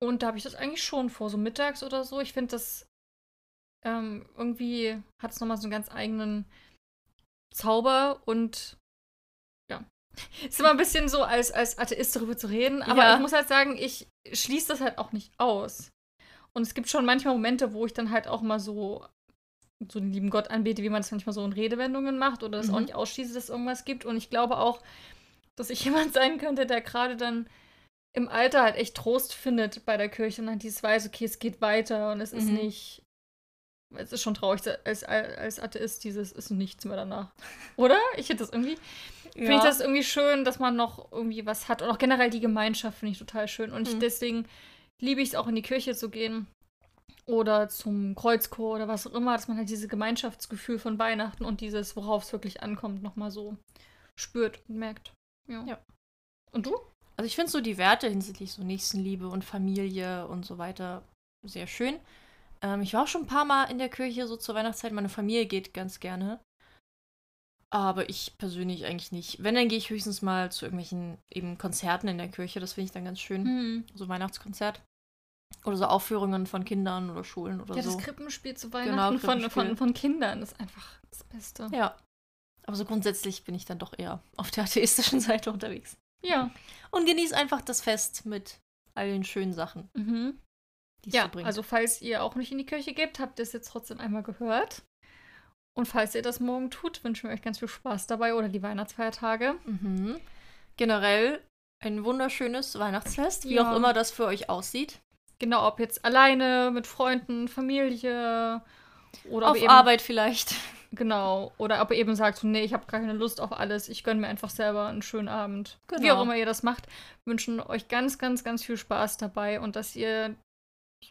Und da habe ich das eigentlich schon vor, so mittags oder so. Ich finde das ähm, irgendwie hat es nochmal so einen ganz eigenen Zauber und ja. [LAUGHS] Ist immer ein bisschen so, als, als Atheist darüber zu reden, aber ja. ich muss halt sagen, ich schließe das halt auch nicht aus. Und es gibt schon manchmal Momente, wo ich dann halt auch mal so so den lieben Gott anbete, wie man es manchmal so in Redewendungen macht oder das mhm. auch nicht ausschließt, dass es irgendwas gibt. Und ich glaube auch, dass ich [LAUGHS] jemand sein könnte, der gerade dann im Alter halt echt Trost findet bei der Kirche und dann dieses weiß, okay, es geht weiter und es mhm. ist nicht. Es ist schon traurig, als, als Atheist, dieses ist nichts mehr danach. Oder? Ich finde das irgendwie. Ja. Finde ich das irgendwie schön, dass man noch irgendwie was hat. Und auch generell die Gemeinschaft finde ich total schön. Und mhm. ich, deswegen liebe ich es auch in die Kirche zu gehen oder zum Kreuzchor oder was auch immer, dass man halt dieses Gemeinschaftsgefühl von Weihnachten und dieses, worauf es wirklich ankommt, nochmal so spürt und merkt. Ja. ja. Und du? Also ich finde so die Werte hinsichtlich so Nächstenliebe und Familie und so weiter sehr schön. Ähm, ich war auch schon ein paar Mal in der Kirche so zur Weihnachtszeit. Meine Familie geht ganz gerne. Aber ich persönlich eigentlich nicht. Wenn, dann gehe ich höchstens mal zu irgendwelchen eben Konzerten in der Kirche. Das finde ich dann ganz schön. Mhm. So Weihnachtskonzert. Oder so Aufführungen von Kindern oder Schulen oder ja, so. Ja, das Krippenspiel zu genau, Weihnachten genau, Krippenspiel. Von, von, von Kindern ist einfach das Beste. Ja. Aber so grundsätzlich bin ich dann doch eher auf der [LAUGHS] atheistischen Seite unterwegs. Ja. Und genieße einfach das Fest mit all den schönen Sachen, mhm. Ja, so. Also, falls ihr auch nicht in die Kirche geht, habt ihr es jetzt trotzdem einmal gehört. Und falls ihr das morgen tut, wünschen wir euch ganz viel Spaß dabei oder die Weihnachtsfeiertage. Mhm. Generell ein wunderschönes Weihnachtsfest, wie ja. auch immer das für euch aussieht. Genau, ob jetzt alleine, mit Freunden, Familie oder auf eben, Arbeit vielleicht. [LAUGHS] Genau, oder ob ihr eben sagt, nee, ich habe gar keine Lust auf alles, ich gönne mir einfach selber einen schönen Abend. Genau. Wie auch immer ihr das macht, wünschen euch ganz, ganz, ganz viel Spaß dabei und dass ihr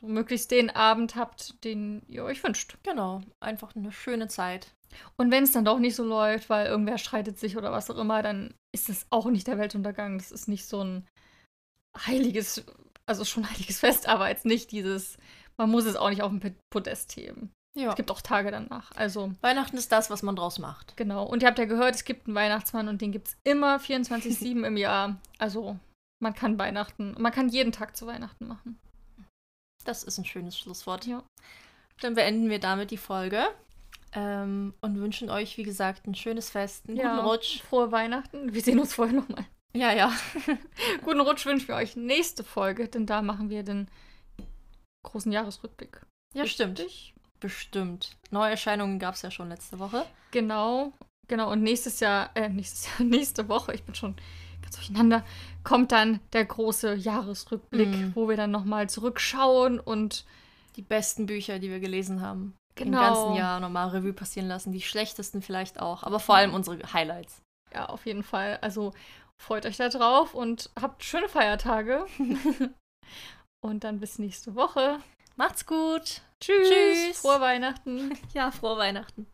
so möglichst den Abend habt, den ihr euch wünscht. Genau, einfach eine schöne Zeit. Und wenn es dann doch nicht so läuft, weil irgendwer streitet sich oder was auch immer, dann ist es auch nicht der Weltuntergang. Das ist nicht so ein heiliges also schon heiliges Fest, aber jetzt nicht dieses, man muss es auch nicht auf dem Podest heben. Ja. Es gibt auch Tage danach. Also Weihnachten ist das, was man draus macht. Genau. Und ihr habt ja gehört, es gibt einen Weihnachtsmann und den gibt es immer 24-7 im Jahr. Also man kann Weihnachten, man kann jeden Tag zu Weihnachten machen. Das ist ein schönes Schlusswort. Ja. Dann beenden wir damit die Folge. Ähm, und wünschen euch, wie gesagt, ein schönes Fest, einen ja, guten Rutsch. Frohe Weihnachten. Wir sehen uns vorher nochmal. Ja, ja. [LAUGHS] Guten Rutsch wünschen wir euch nächste Folge, denn da machen wir den großen Jahresrückblick. Ja, Richtig? stimmt. Bestimmt. Neuerscheinungen gab es ja schon letzte Woche. Genau. Genau, und nächstes Jahr, äh, nächstes Jahr, [LAUGHS] nächste Woche, ich bin schon durcheinander, kommt dann der große Jahresrückblick, Mhm. wo wir dann nochmal zurückschauen und Die besten Bücher, die wir gelesen haben. Im Genau. ganzen Jahr nochmal Revue passieren lassen. Die schlechtesten vielleicht auch. Aber vor allem unsere Highlights. ja, auf jeden Fall. Also freut euch da drauf und habt schöne Feiertage. [LAUGHS] und dann bis nächste Woche. Macht's gut. Tschüss. Tschüss. Frohe Weihnachten. Ja, frohe Weihnachten.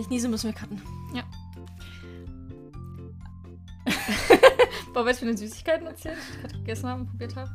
Wenn ich niese, müssen wir cutten. Wollen wir jetzt von den Süßigkeiten erzählen, die ich gerade gegessen habe und probiert habe?